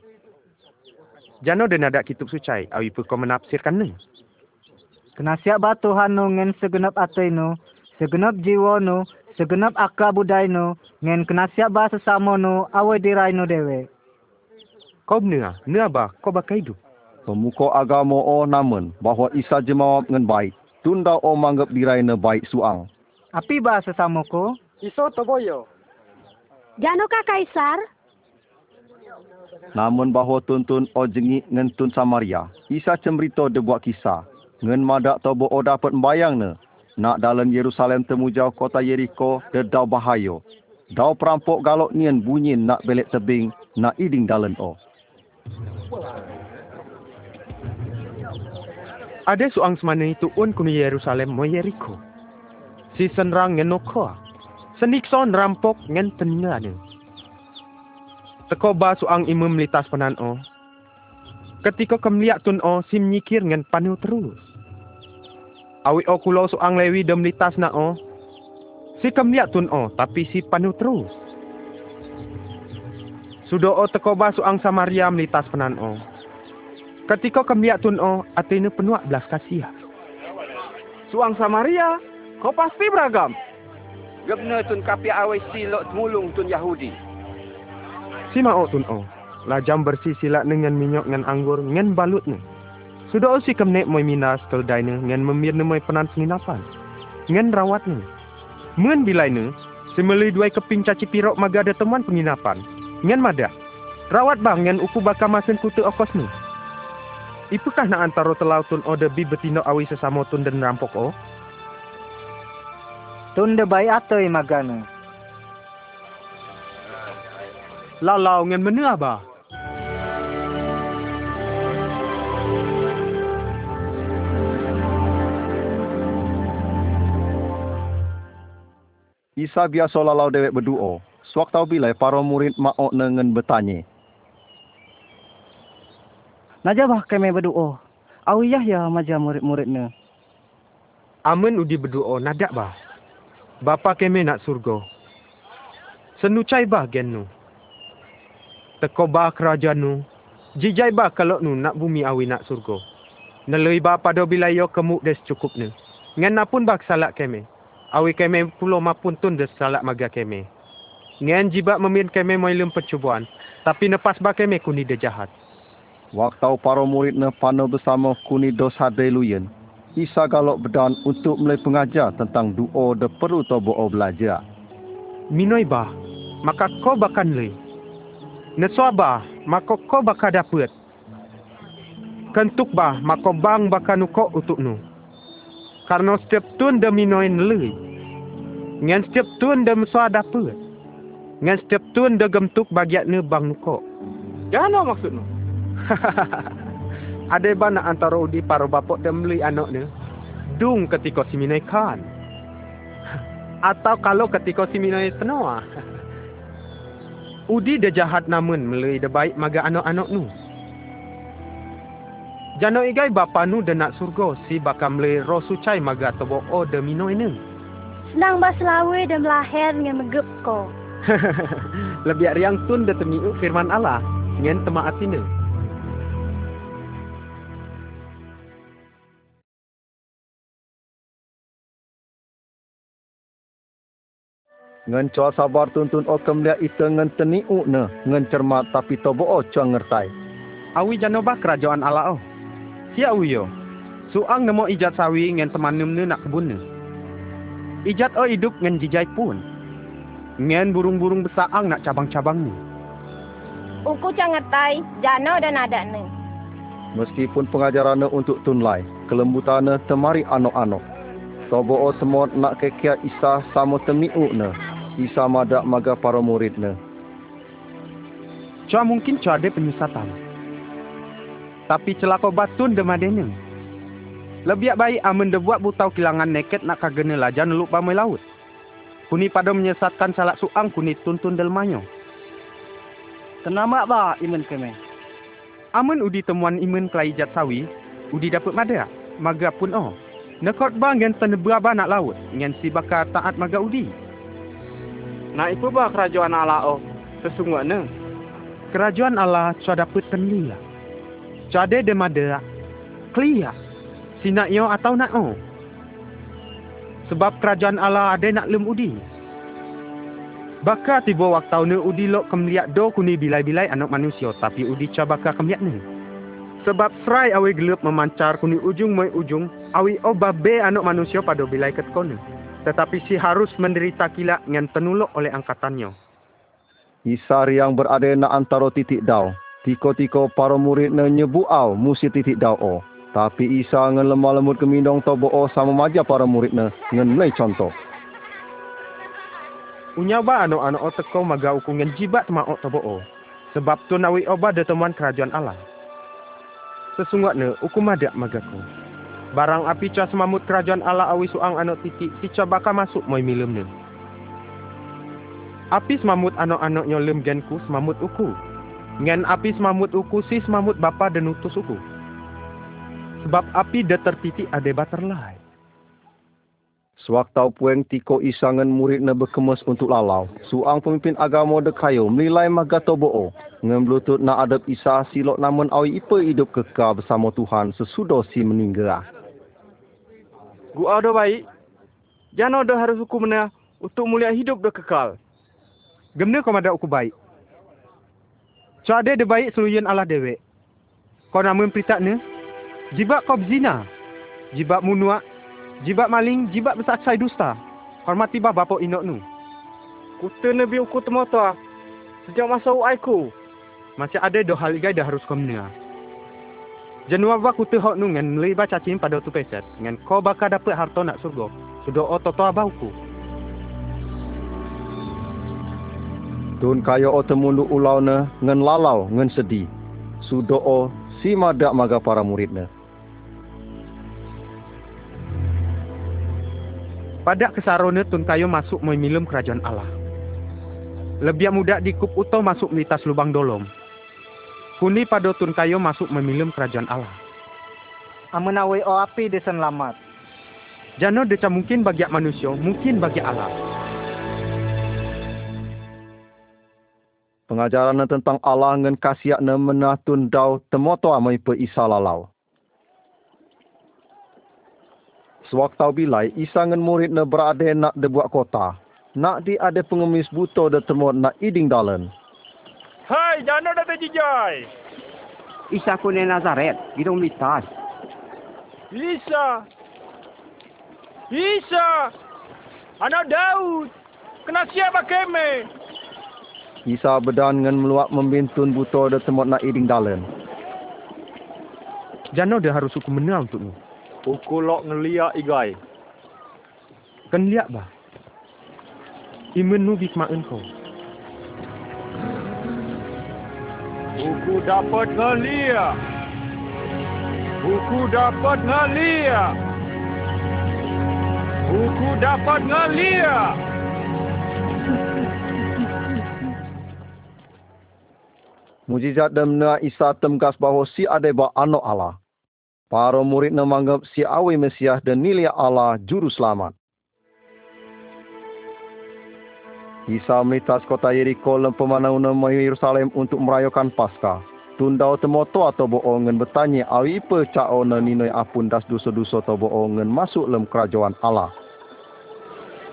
Jano dan ada kitab sucai, awi pun kau menafsirkan ni. Kena siap bah Tuhan nu ngen segenap atai nu, segenap jiwa nu, segenap akal budai nu, ngen kena siap bah sesama nu, awai dirai nu dewe. Kau benar, ni apa? Kau bakal hidup. Pemuka agama o namun bahawa Isa jemawab dengan baik. Tunda o manggap dirai ne baik suang. Api bah sesama ko? Iso toboyo. Janukah Kaisar? Namun bahawa tuntun o jengik ngen tun Samaria. Isa cemberita dia buat kisah. Ngen madak tobo o dapat membayang ne. Nak dalam Yerusalem temu jauh kota Yeriko de dau bahayo. Dau perampok galok nian bunyi nak belik tebing nak iding dalam o. Ada suang semana itu un kunu Yerusalem mo Yeriko. Si senrang ngen noko. Senikso nerampok ngen peninggalan. Teko ba suang imam litas penan o. Ketika kemliak tun o si menyikir ngen panu terus. Awi o kulo suang lewi dem litas na o. Si kemliak tun o tapi si panu terus. Sudo o teko ba suang Samaria melitas penan o. Ketika kemliak tun o atene penuak belas kasihan. Suang Samaria, kau pasti beragam. Gebna tun kapi awai silok mulung tun Yahudi. Si mau tun o. Lajam bersih silak dengan minyak ngan anggur ngan balut ni. Sudah o si kemnek moi minas keldai ni ngan memir ni moi penan penginapan. Ngan rawat ni. Mun bilai ni, si meli dua keping caci pirok maga ada teman penginapan. Ngan mada. Rawat bang ngan uku baka masin kutu okos ni. Ipukah nak antara telau tun o debi betino awi sesama tun dan rampok o? Tun de baik atoi magana. Lalau ngan mana ba? Isa biasa lalau dewek. Suak tahu bila para murid maok nengen bertanya. Najabah kami berdoa. Awiyah ya maja murid-murid ne. Amen udi berdoa nadak bah. Bapa kami nak surga. Senucai bah gen nu. Teko bah kerajaan nu. Jijai bah kalau nu nak bumi awi nak surga. Nelui bah pada bilayo kemuk des cukup nu. Ngan napun bah salak kami. Awi kami pulau mapun tun des salak maga kami. Ngan jibak memin kami moilum percubaan. Tapi nepas bah kami kuni de jahat. Waktu para murid ne pano bersama kuni dos hadai luyen. Isa galok bedan untuk mulai pengajar tentang doa de perlu tobo belajar. Minoi bah, maka kau bakan lei. Neswaba, maka kau bakal dapat. Kentuk bah, maka bang bakal nukok untuk nu. Karena setiap tun de minoi lei. Ngan setiap tun de meswa dapat. Ngan setiap tun de gemtuk bagiat ne bang nukok. Jangan maksud nu. Ada banyak antara udi para bapak dan anak ni. Dung ketika si minai kan. Atau kalau ketika si minai tenua. Udi dia jahat namun melui dia baik maga anak-anak nu. Jano igai bapa nu dia nak surga si bakal melui roh sucai maga tobo o de minoi ni. Senang bas lawe dan melahir dengan megep ko. Lebih riang tun dia temiuk firman Allah. Ngen temak hati Ngan cua sabar tuntun o kemlia ita ngan teniuk ne. Ngan cermat tapi tobo o cua ngertai. Awi janobah kerajaan Allah oh. Si awi yo. Suang nemo ijat sawi ngan teman ne nak kebun ne. Ijat o hidup ngan jijai pun. Ngan burung-burung besaang nak cabang-cabang ni. Uku cangetai, jano dan ada ni. Meskipun pengajarannya untuk tunlai, kelembutannya temari anok-anok. Tobo o semua nak kekia Isa sama temiuk ne. Isa madak maga para murid ne. Cua mungkin cua ada penyesatan. Tapi celaka batun demadene. Lebih baik amun de buat butau kilangan neket nak kagene lajan lupa mai laut. Kuni pada menyesatkan salak suang kuni tuntun delmanyo. Kenapa ba iman kami? Amun udi temuan iman kelai jat sawi, udi dapat mada. Maga pun oh. Nekot bang yang tenebra ba nak laut. Ngan si bakar taat maga udi. Nak ipu bah kerajaan Allah oh. Sesungguhnya. Kerajaan Allah cua dapat tenli lah. Cua de mada. Klia. Si nak yo atau nak oh. Sebab kerajaan Allah ada nak lem udi. Baka tiba waktu ni udi lok kemliak do kuni bilai-bilai anak manusia tapi udi cua baka kemliak ni. Sebab serai awi gelap memancar kuni ujung moi ujung awi obabe anak manusia pada bilai ketkone. Tetapi si harus menderita kilak dengan penuluk oleh angkatannya. Isa yang berada na antara titik dau. Tiko-tiko para murid na nyebu au musi titik dau o. Tapi Isa ngan lemah lemut kemindong tobo o sama maja para murid na ngan mulai contoh. Unyaba anak-anak o teko maga uku ngan jibat ma o tobo o. Sebab tu nawi oba de teman kerajaan Allah. Sesungguhnya uku madak magaku. Barang api ca semamut kerajaan Allah awi suang anak titik si ca baka masuk moi milem ni. Api semamut anak-anaknya lem genku semamut uku. Ngan api semamut uku si semamut bapa dan utus uku. Sebab api dah tertitik ada bater lai. Sewaktau pueng tiko isangan murid na berkemas untuk lalau. Suang pemimpin agama dekayo menilai maga tobo Ngan belutut na adab isa silok namun awi ipa hidup kekal bersama Tuhan sesudah si meninggal. Gua ada baik. Jangan ada harus hukum na untuk mulia hidup dah kekal. Gemna kau ada hukum baik. So ada de baik seluyen Allah dewe. Kau namun peritak ni. Jibak kau berzina. Jibak munuak. Jibak maling. Jibak bersaksai dusta. Hormati bah bapa inok nu. Kuta nabi uku temoto. Sejak masa uaiku. Macam ada dua hal igai dah harus kau menengah. Janua ba kuta hok nu ngan melai ba cacing pada tu peset. Ngan kau bakal dapat harta nak surga. Sudah ototo abauku. Tun kayo o temundu ulau na ngan lalau ngan sedih. Sudo o si madak maga para murid na. Pada kesarone tun kayo masuk moi milem kerajaan Allah. Lebih muda dikup uto masuk melitas lubang dolom. Kuni pada tun kayo masuk memilem kerajaan Allah. Amenawe o api desen lamat. Jano deca mungkin bagi manusia, mungkin bagi Allah. Pengajaran tentang Allah ngan kasiak na menatun dau temoto amai pe Isa lalau. Sewaktau bilai, Isa ngan murid na berada nak debuat kota. Nak di ada pengemis buto de temot nak iding dalan. Hai, jano dah terjijai. Isa ku ni Nazaret, hidung litas. Isa. Isa. Anak Daud. Kena siapa keme? Isa bedan ngan meluak membintun buto de temot nak iding dalan. Jano dia harus hukum menang untuk ni. Uku lok ngeliak igai. Kan lihat bah. Imen nu bikmaan kau. Buku dapat ngeliat. Buku dapat ngeliat. Buku dapat ngeliat. Mujizat dan na Isa temgas bahawa si ada ba anak Allah. Para murid na menganggap si awi Mesias dan nilai Allah juru selamat. Isa melitas kota Yeriko dan pemanau nama Yerusalem untuk merayakan Paskah. Tundau temoto atau bohongan bertanya awi cao na ninoi apun das dosa-dosa atau bohongan masuk dalam kerajaan Allah.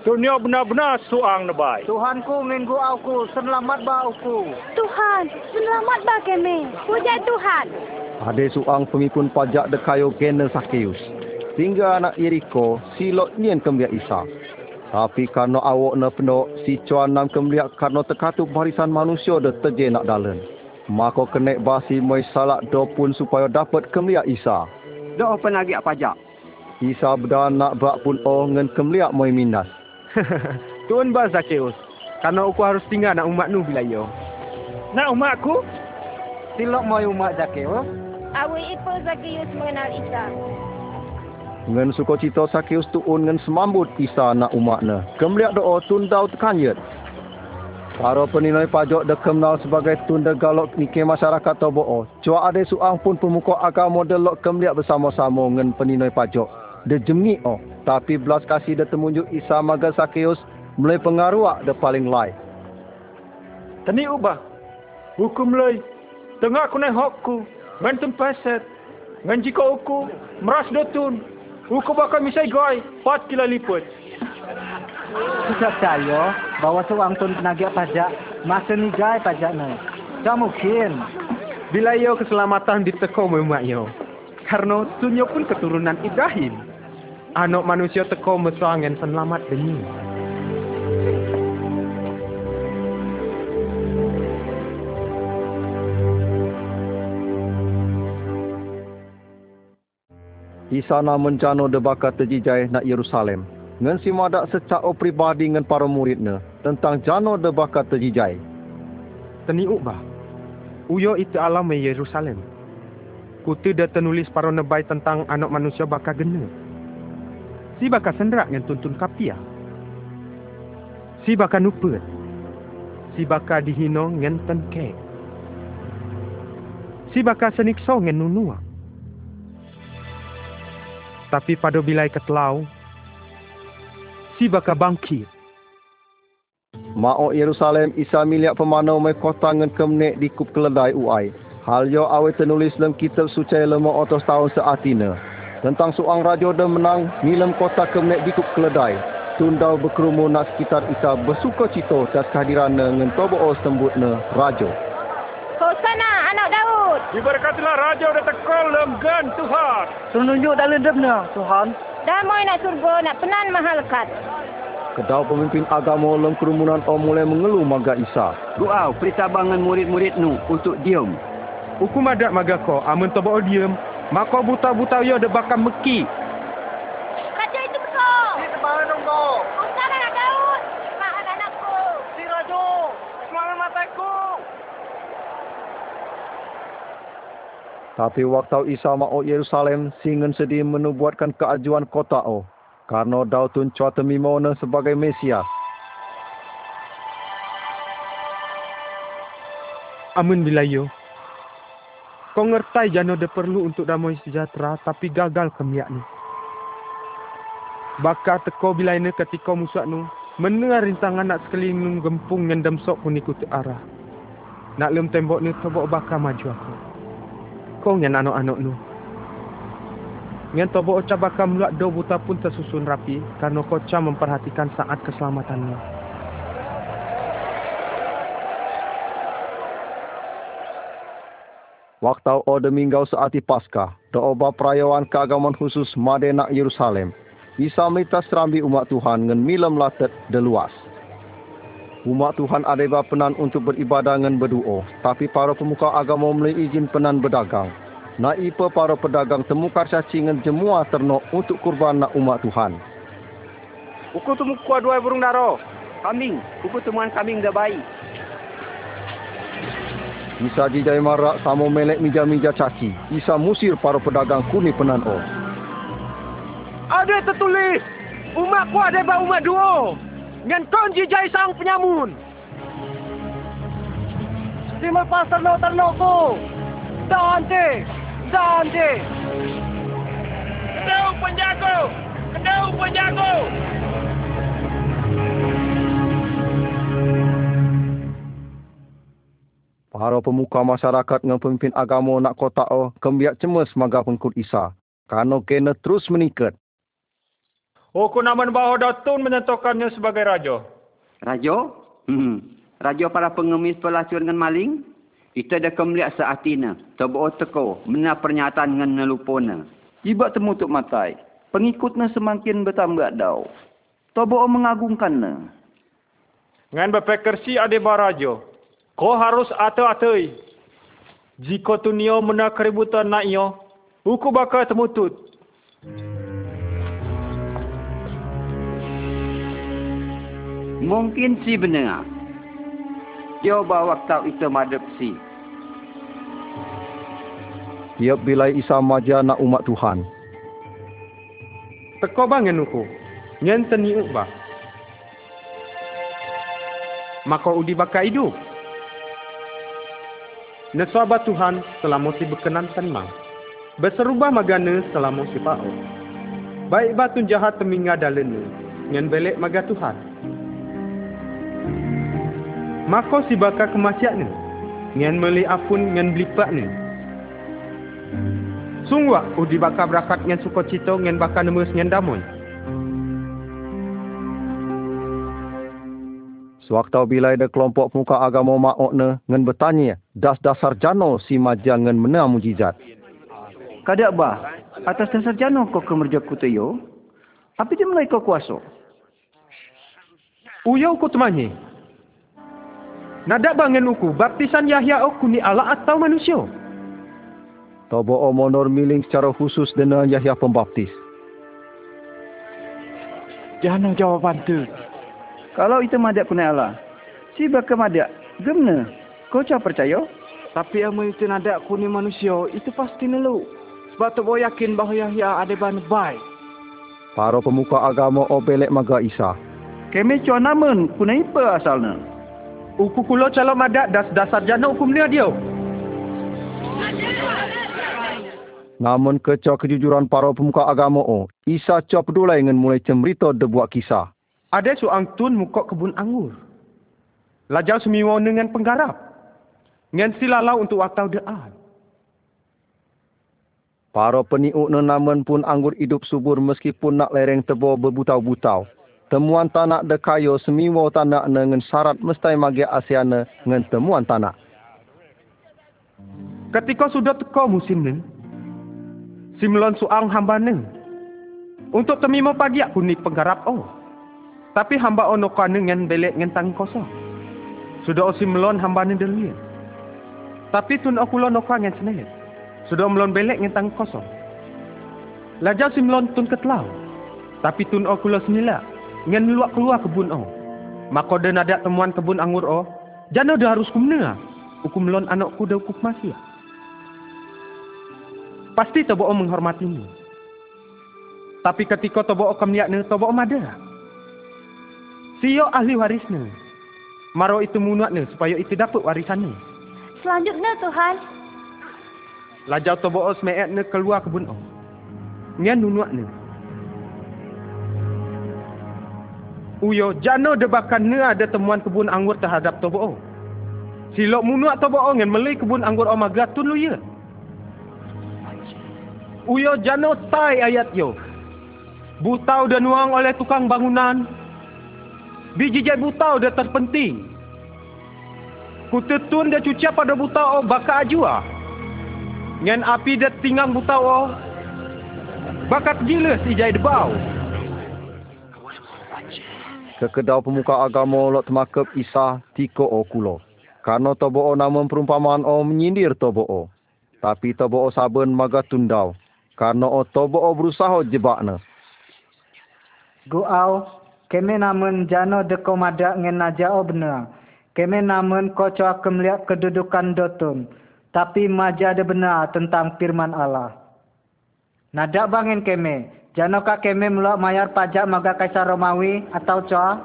Dunia benar-benar suang nebai. Tuhanku minggu aku, selamat ba aku. Tuhan, selamat ba kami. Puja Tuhan. Ada suang pengikut pajak dekayo kena Sakeus. Tinggal anak Yeriko, silok nian kembiak Isa. Tapi karena awak na penuh, si cuan nam kembiak karena terkatup barisan manusia de terje nak dalan. Maka kenek basi moi salak do pun supaya dapat kembiak Isa. Dah apa lagi pajak? Isa berdan nak bak pun oh ngan kembiak moi minas. Tuan ba Zakeus. Karena aku harus tinggal nak umat nu bila yo. Nak umatku? Silok moi umat Zakeus. Awi ipa Zakius mengenal Isa. Ngan sukacita Sakeus tuun ngan semambut Isa nak umatna. Kemliak doa tundau tekanyet. Para peninoi pajak de kenal sebagai tunda galok nike masyarakat tobo. Cua ada suang pun pemuka agama de lok kemliak bersama-sama ngan peninoi pajak. De jemik oh. Tapi belas kasih de temunjuk Isa maga Sakeus mulai pengaruh de paling lai. Tani ubah. Hukum lay. Tengah aku naik hokku. Mentun peset. Ngan jika aku meras dotun. Aku bakal misai goi. Pat kila liput. Tidak percaya bahawa seorang tun penagih pajak masa ni gai pajak ni. Tak mungkin. Bila yo keselamatan diteko memak yo. Karena tunyo pun keturunan Ibrahim. Anak manusia teko mesuangan selamat demi. Isa na mencano de bakat terjijai nak Yerusalem. Ngan si madak secara pribadi dengan para muridnya tentang jano de bakat terjijai. Tani ubah. Uyo itu alam Yerusalem. Kutu dah ternulis para nebai tentang anak manusia bakal gena. Si bakal senderak dengan tuntun kapia. Si bakal nupet. Si bakal dihino dengan tenkek. Si bakal senikso dengan nunuak. Tapi pada bilai ketelau, si bakal bangkit. Mao Yerusalem isa miliak pemanau mai kota ngan kemnek di kup keledai uai. Hal yo awe ternulis dalam kitab suci lemo otos tahun seatina. Tentang suang raja dan menang milam kota kemnek di kup keledai. Tundau berkerumun nak sekitar isa bersuka cita atas kehadiran dengan tobo sembutna raja. Daud. Diberkatilah raja dan tekol dalam gan Tuhan. Tunjuk dalam debna Tuhan. Damai nak surga nak penan mahalkat. Kedau pemimpin agama dalam kerumunan orang mulai mengeluh maga Isa. Doa peritabangan murid-murid nu untuk diam. Hukum adat maga ko amun tobo diam. Maka buta-buta yo de bakal meki. Raja itu betul. Di tempat nunggu. Hosana anak Daud. Mahan anakku. Si Raja. Selamat mataku. Tapi waktu Isa mau Yerusalem singen sedih menubuatkan keajuan kota o. Karena dautun cua temimona sebagai Mesias. Amun bilayo. Kau ngertai jano de perlu untuk damai sejahtera tapi gagal kemiak ni. Bakal teko bila ini ketika musuh nu mendengar rintangan nak sekeliling gempung yang demsok pun ikut arah. Nak lem tembok ni tobok bakal maju aku. Kau yang anak-anak nu. Ngan tobok oca bakal meluat do buta pun tersusun rapi karena koca memperhatikan saat keselamatannya. Waktu ode minggau saati Paskah, doa perayaan keagamaan khusus Madena Yerusalem. Isa minta serambi umat Tuhan dengan milam latet de luas. Umat Tuhan ada penan untuk beribadah dengan berdoa, tapi para pemuka agama mulai izin penan berdagang. Nak ipa para pedagang temukar caci dengan jemua ternok untuk kurban nak umat Tuhan. Uku temu kuat dua burung daro. Kambing. Uku temuan kambing dah baik. Isa jijai marak sama melek mija-mija caci. Isa musir para pedagang kuni penan o. Ada tertulis. Umat ku ada bau umat dua. Ngan kon jijai sang penyamun. Si melepas ternak-ternak ku. Dante. Dante. Kedau penjago. Kedau penjago. Para pemuka masyarakat dengan pemimpin agama nak kota o kembiak cemas maga pengkut Isa. Karena kena terus menikat. Hukum naman bahawa Datun menentukannya sebagai raja. Raja? Hmm. Raja para pengemis pelacur dengan maling? Kita dah kemeliak seatina. Tebuk teko. Mena pernyataan dengan nelupona. Iba temu tuk matai. Pengikutnya semakin bertambah dau. Tobo mengagungkannya. Ngan berpekersi ada baraja. Kau harus ata-atai. Jika tunio mena keributan nak iyo, hukum bakal temutut. Mungkin si benar. Coba waktu itu madep si. Tiap bila Isa maja nak umat Tuhan. Teko bangen uku. Nyen teni ubah. Maka udi bakal hidup. Nesabat Tuhan selama si berkenan tenang. Berserubah magana selama si pao. Baik batu jahat teminga dalenu. Ngen belek maga Tuhan. Maka si bakal kemasiat ni. Ngan meli apun ngan belipat ni. Sungguh udi bakal berakat ngan suka cita ngan bakal nemes ngan damai. Sewaktu bila ada kelompok muka agama makok ne ngan bertanya das dasar jano si majang ngan mena mujizat. Kadak bah, atas dasar jano kau kemerja kuteyo, apa dia mulai kau kuasa? Uya uku temanya. Nadak bangen uku, baptisan Yahya uku ni Allah atau manusia? Tobo o monor miling secara khusus dengan Yahya Pembaptis. Jangan jawapan tu. Kalau itu madak kunai Allah, si bakal madak, gemna, kau cak percaya? Tapi amu itu nadak kuni manusia, itu pasti nelu. Sebab tu boleh yakin bahawa Yahya ada ban baik. Para pemuka agama o belek maga Isa. Kami cua namun, kunai apa asalnya? Uku kulo calon madak das dasar jana hukum dia dia. Namun kecoh kejujuran para pemuka agama o, Isa cua pedulai dengan mulai cemrito debuat kisah. Ada seorang tun muka kebun anggur. Lajau semiwa dengan penggarap. Dengan silalau untuk waktu doa. Para peniuk namun pun anggur hidup subur meskipun nak lereng tebo berbutau-butau. Temuan tanak dekayo semiwa tanak dengan syarat mesti magi asiana dengan temuan tanak. Ketika sudah teka musim ni, simlon suang hamba ni. Untuk temimo pagi aku ni penggarap oh. Tapi hamba ono kanu dengan belek dengan tang kosong. Sudah osi melon hamba ni delia. Tapi tun aku lon okwa dengan senit. Sudah melon belek dengan tang kosong. Lajau si melon tun ketlau. Tapi tun aku lo senila. Dengan luak keluar kebun oh. Maka dia ada temuan kebun anggur oh. Jana dah harus kumna. Hukum melon anakku dah hukum masih. Pasti tobo menghormati ni. Tapi ketika tobo kam lihat ni, tobo ada. Sio ahli warisnya. Maro itu munuatnya supaya itu dapat warisannya. Selanjutnya Tuhan. Lajau tobo os meetnya keluar kebun om. Ngan nunuatnya. Uyo jano debakan ne ada temuan kebun anggur terhadap tobo o. Silok munuat tobo o ngan meli kebun anggur om agak tun lu ya. Uyo jano tai ayat yo. Butau dan uang oleh tukang bangunan Biji jai butau dia terpenting. Kutetun dia cuci pada butau oh, baka ajua. Ngan api dia tinggang butau oh. Bakat gila si jai debau. Kekedau pemuka agama lot temakep Isa tiko o kulo. Karena tobo o nama perumpamaan o menyindir tobo o. Tapi tobo o saben maga tundau. Karena o tobo o berusaha jebakna. Guau Kami namun jano deko madak ngen najao benar. Kami namun koco akan melihat kedudukan dotun. Tapi maja ada benar tentang firman Allah. Nadak bangin kami. Jano kak kami meluak mayar pajak maga kaisar Romawi atau coa?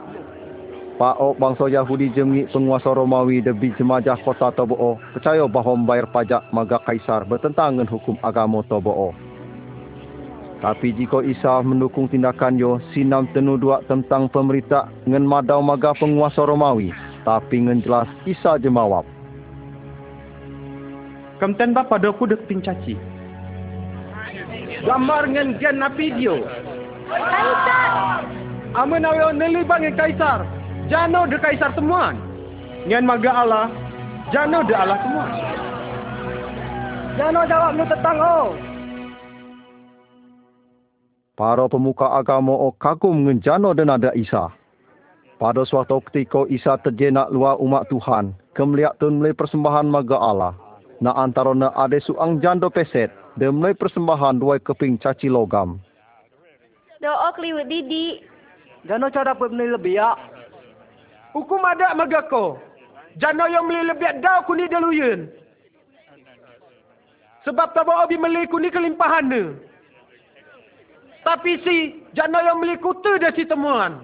Pak Ok bangsa Yahudi jemik penguasa Romawi debi jemajah kota Tobo'o. Percaya bahawa membayar pajak maga kaisar bertentang dengan hukum agama Tobo'o. Tapi jika Isa mendukung tindakan yo, sinam tenu dua tentang pemerintah dengan madau maga penguasa Romawi. Tapi dengan jelas Isa jemawab. Kemten bapa doku dek pincaci. Gambar dengan gen na video. Kaisar! Amun awe neli bang kaisar. Jano de kaisar temuan. Ngen maga Allah. Jano de Allah temuan. Jano jawab nu tetang oh. Para pemuka agama o kagum ngenjano dan ada Isa. Pada suatu ketika Isa terjenak luar umat Tuhan, kemeliak tun mulai persembahan maga Allah. Na antara na ada suang jando peset, dan mulai persembahan dua keping caci logam. Doa keliwet didi. Jano cara dapat beli lebih ya. Hukum ada maga ko. Jano yang beli lebih dah kuni daluyun. Sebab tak bawa beli kuni kelimpahan ni. Tapi si jana yang beli kutu dia si temuan.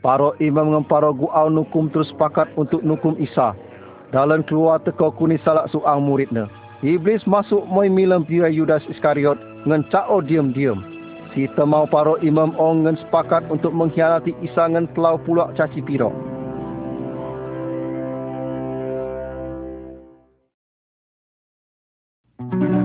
Para imam dengan para guau nukum terus sepakat untuk nukum Isa. Dalam keluar teka kuni salak suang muridnya. Iblis masuk moi milam pira Yudas Iskariot dengan cao diam-diam. Si temau paro imam ong ngan sepakat untuk mengkhianati Isa ngan telau pulak caci piro. Uku lok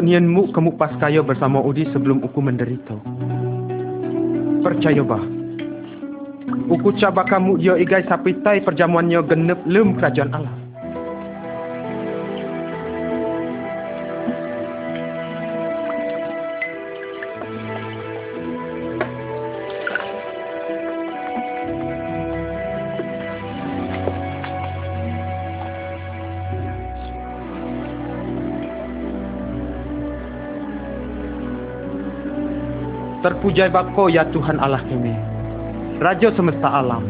nian mu kemuk pas kayo bersama Udi sebelum uku menderita. Percaya bah. Uku coba kamu yo igai sapitai perjamuannya genep lem kerajaan Allah. Terpujai bako ya Tuhan Allah kami. Raja semesta alam.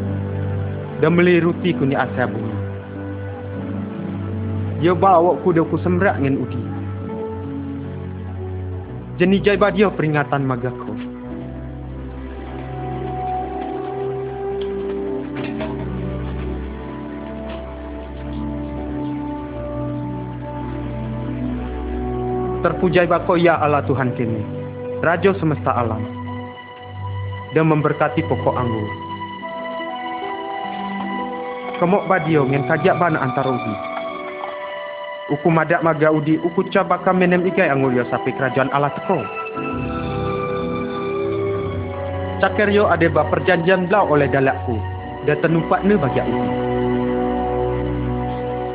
Dan meliruti kuni asya bumi. Dia bawa ku dia ku semrak dengan udi. Jeni jai badia peringatan magaku. Terpujai bako ya Allah Tuhan kami. Raja semesta alam dan memberkati pokok anggur. Kemok badio ngen kajak bana antara udi. Uku madak maga udi, uku coba menem ikai anggur yo sapi kerajaan Allah teko. Cakir yo ada ba perjanjian belau oleh dalakku, dan tenumpak ne bagi udi.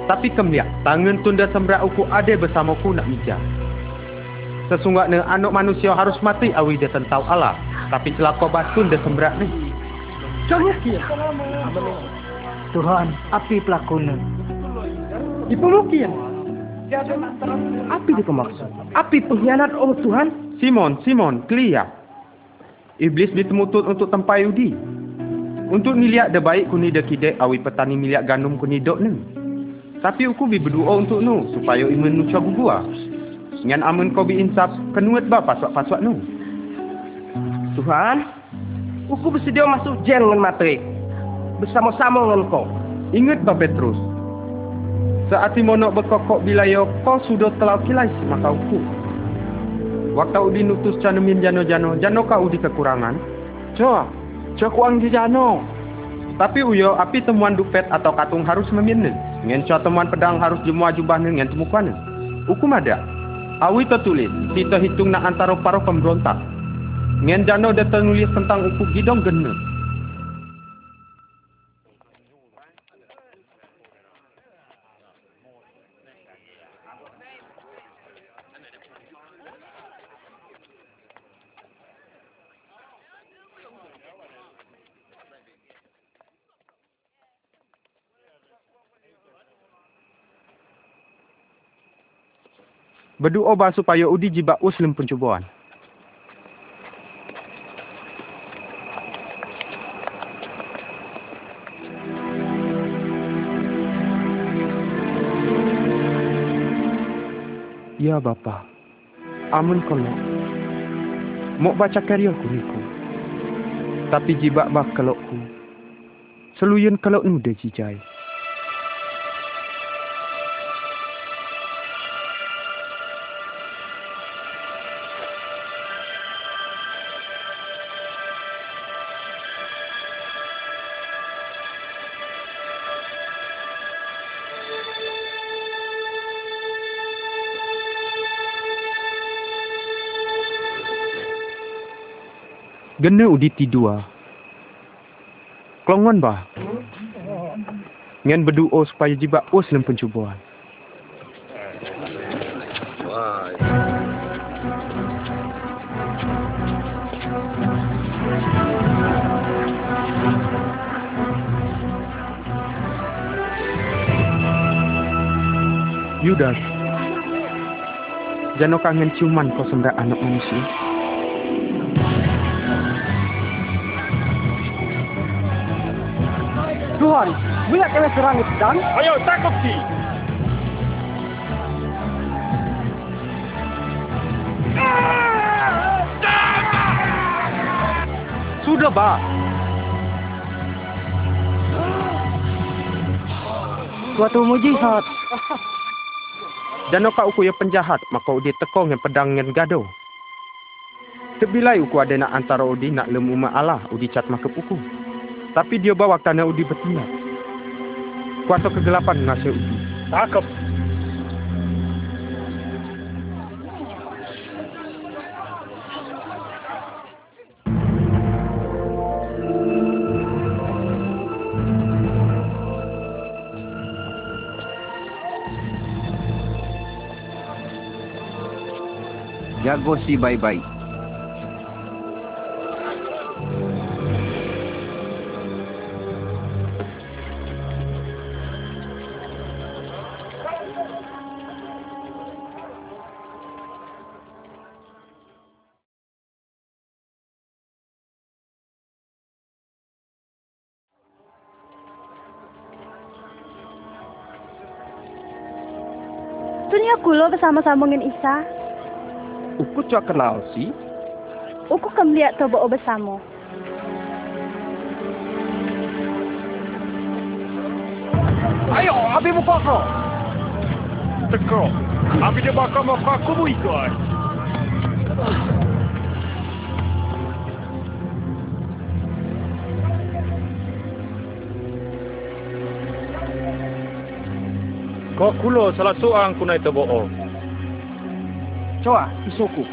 Tapi kemliak, tangan tunda sembrak uku ada bersamaku nak mijak. Sesungguhnya anak manusia harus mati awi dia tentau Allah. Tapi celaka batun dia sembrak ni. Jangan kia. Tuhan, api pelakuna. Dipemukian. Api dia pemaksud. Api pengkhianat oh Tuhan. Simon, Simon, clear. Iblis ditemutut untuk tempai udi. Untuk niliak de baik kuni de kidek awi petani miliak gandum kuni dok ni. Tapi aku bi berdoa untuk nu supaya iman nu cagu gua. Ngan amun kau bi insaf kenuat ba paswak-paswak nu. Tuhan, aku bersedia masuk jen dengan matrik. Bersama-sama dengan kau. Ingat ba Petrus. Saat monok berkokok bila yo kau sudah telau kilai maka aku. Waktu udi nutus canemin jano-jano, jano kau udi kekurangan. Coba, coba kuang di jano. Tapi uyo api temuan dupet atau katung harus meminne. Ngen coba temuan pedang harus jemua jubah ngen temukan. Hukum ada. Awi tertulis, kita hitung nak antara para pemberontak. Ngen jano dia ternulis tentang uku gidong gena. Berdoa bah supaya udi jibak uslim pencubaan. Ya Bapa, amun kalau mau baca karya kuriku, tapi jibak bah kalau ku, seluyun kalau nu de Gena udi tidua. Kelongon bah. Ngan berdoa supaya jibak us dalam pencubaan. Yudas. Jangan kangen ciuman kau sembrak anak manusia. Słuchaj, wy jak elektrony tam? A ja tak opcji! Cudoba! Waktu mu. Dan aku uku yang penjahat, maka dia tekong yang pedang yang gaduh. Kebilai uku ada nak antara Udi nak lemu ma Allah, Udi cat makap uku. Uku. Tapi dia bawa tanah udi bertindak. Kuasa kegelapan ngasih udi. Takep. Jago si baik-baik. Tunya kulo bersama-sama dengan Isa. Uku cua kenal si. Uku kam lihat tobo bersama. Ayo, ambil muka kau. Teko. Ambil dia bakar muka aku mu Kau kulo salah seorang kunai tebo'o. Coba, isuku.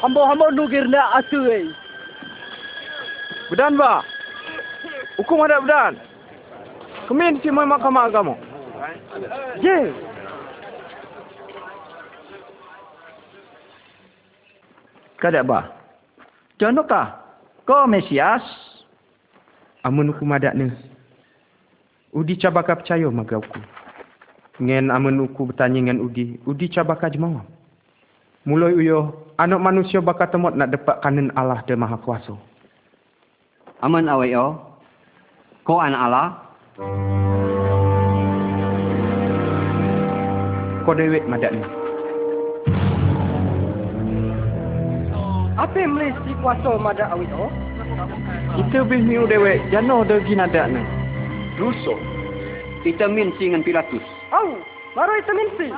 Hamba-hamba nukir nak atu eh. Bedan ba? Hukum ada bedan. Kemin si mai mahkamah agama. Je. Kada ba? Janukah? Kau Mesias? Amun hukum ada ni. Udi cabaka percaya maga uku. Ngen amun uku bertanya ngen Udi. Udi cabaka jemawa. Mulai uyo, anak manusia bakal temot nak dapat kanan Allah dan Maha Kuasa. Aman awayo. Kau anak Allah. Kau dewek madak Apa yang mesti kuasa madak awit oh? Kita bih miu dewek jano dagi nadak ni. Russo. Kita min si dengan Pilatus. Au, baru itu mimpi.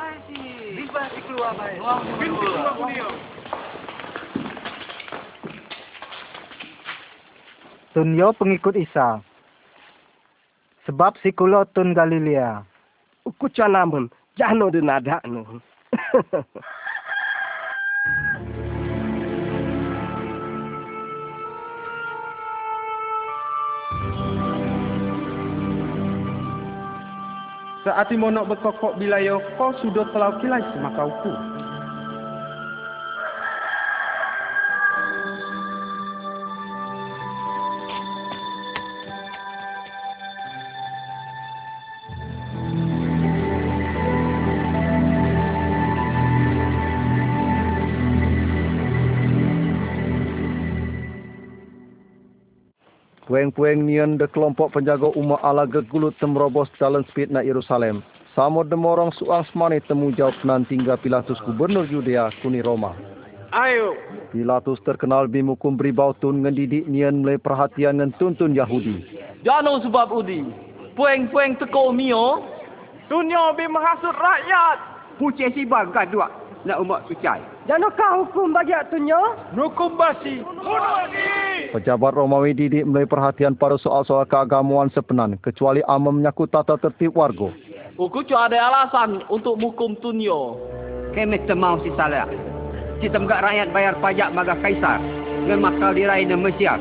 Tunyo pengikut Isa. Sebab si kulo tun Galilea. Uku cua namun. Jano de nada Saat imo nak berkokok bilayo, kau sudah telau kilai semaka Pueng-pueng nian de kelompok penjaga umat Allah gegulut temrobos jalan speed na Yerusalem. Samo demorong suang semani temu jawab nan tinggal Pilatus gubernur Yudea kuni Roma. Ayo. Pilatus terkenal bimukum beribau tun ngendidik nian mulai perhatian ngen tuntun Yahudi. Jano sebab udi. Pueng-pueng teko mio. Dunia bi menghasut rakyat. Pucih si bagat dua. Nak umat sucai. Janukah hukum bagi tunyo? Hukum basi. Bunuh ni. Pejabat Romawi didik mulai perhatian pada soal-soal keagamaan sepenan kecuali amam menyakut tata tertib warga. Uku cuma ada alasan untuk mukum tunyo. Kemet temau si salah. Si temgak rakyat bayar pajak maga kaisar. Dengan makal dirai dan Mesias.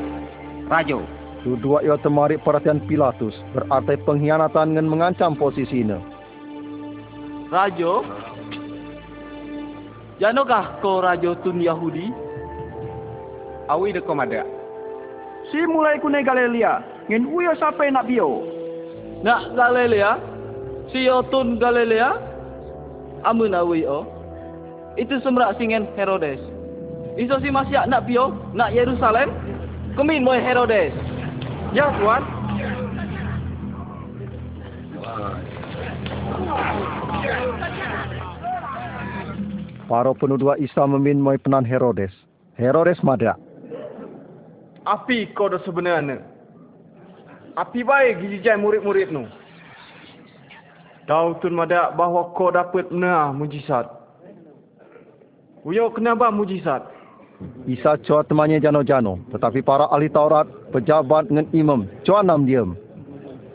Rajo. Dua ia temarik perhatian Pilatus berarti pengkhianatan dengan mengancam posisinya. Rajo. Janokah kau rajo tun Yahudi? Awi de komada. si mulai kune Galilea ngin uyo sape nak bio? Nak Galilea si otun Galilea amun awi o oh. itu semrak singen Herodes. Iso si masih nak bio? Nak Yerusalem? Kemin moy Herodes. Ya tuan. Para penudua Isa memin moy penan Herodes. Herodes madak. Api kau dah sebenarnya. Api baik gijijai murid-murid nu. Tahu tun madak bahawa kau dapat benar mujizat. Uyo kenapa mujizat? Isa cua temannya jano-jano. Tetapi para ahli Taurat, pejabat dengan imam, cua nam diam.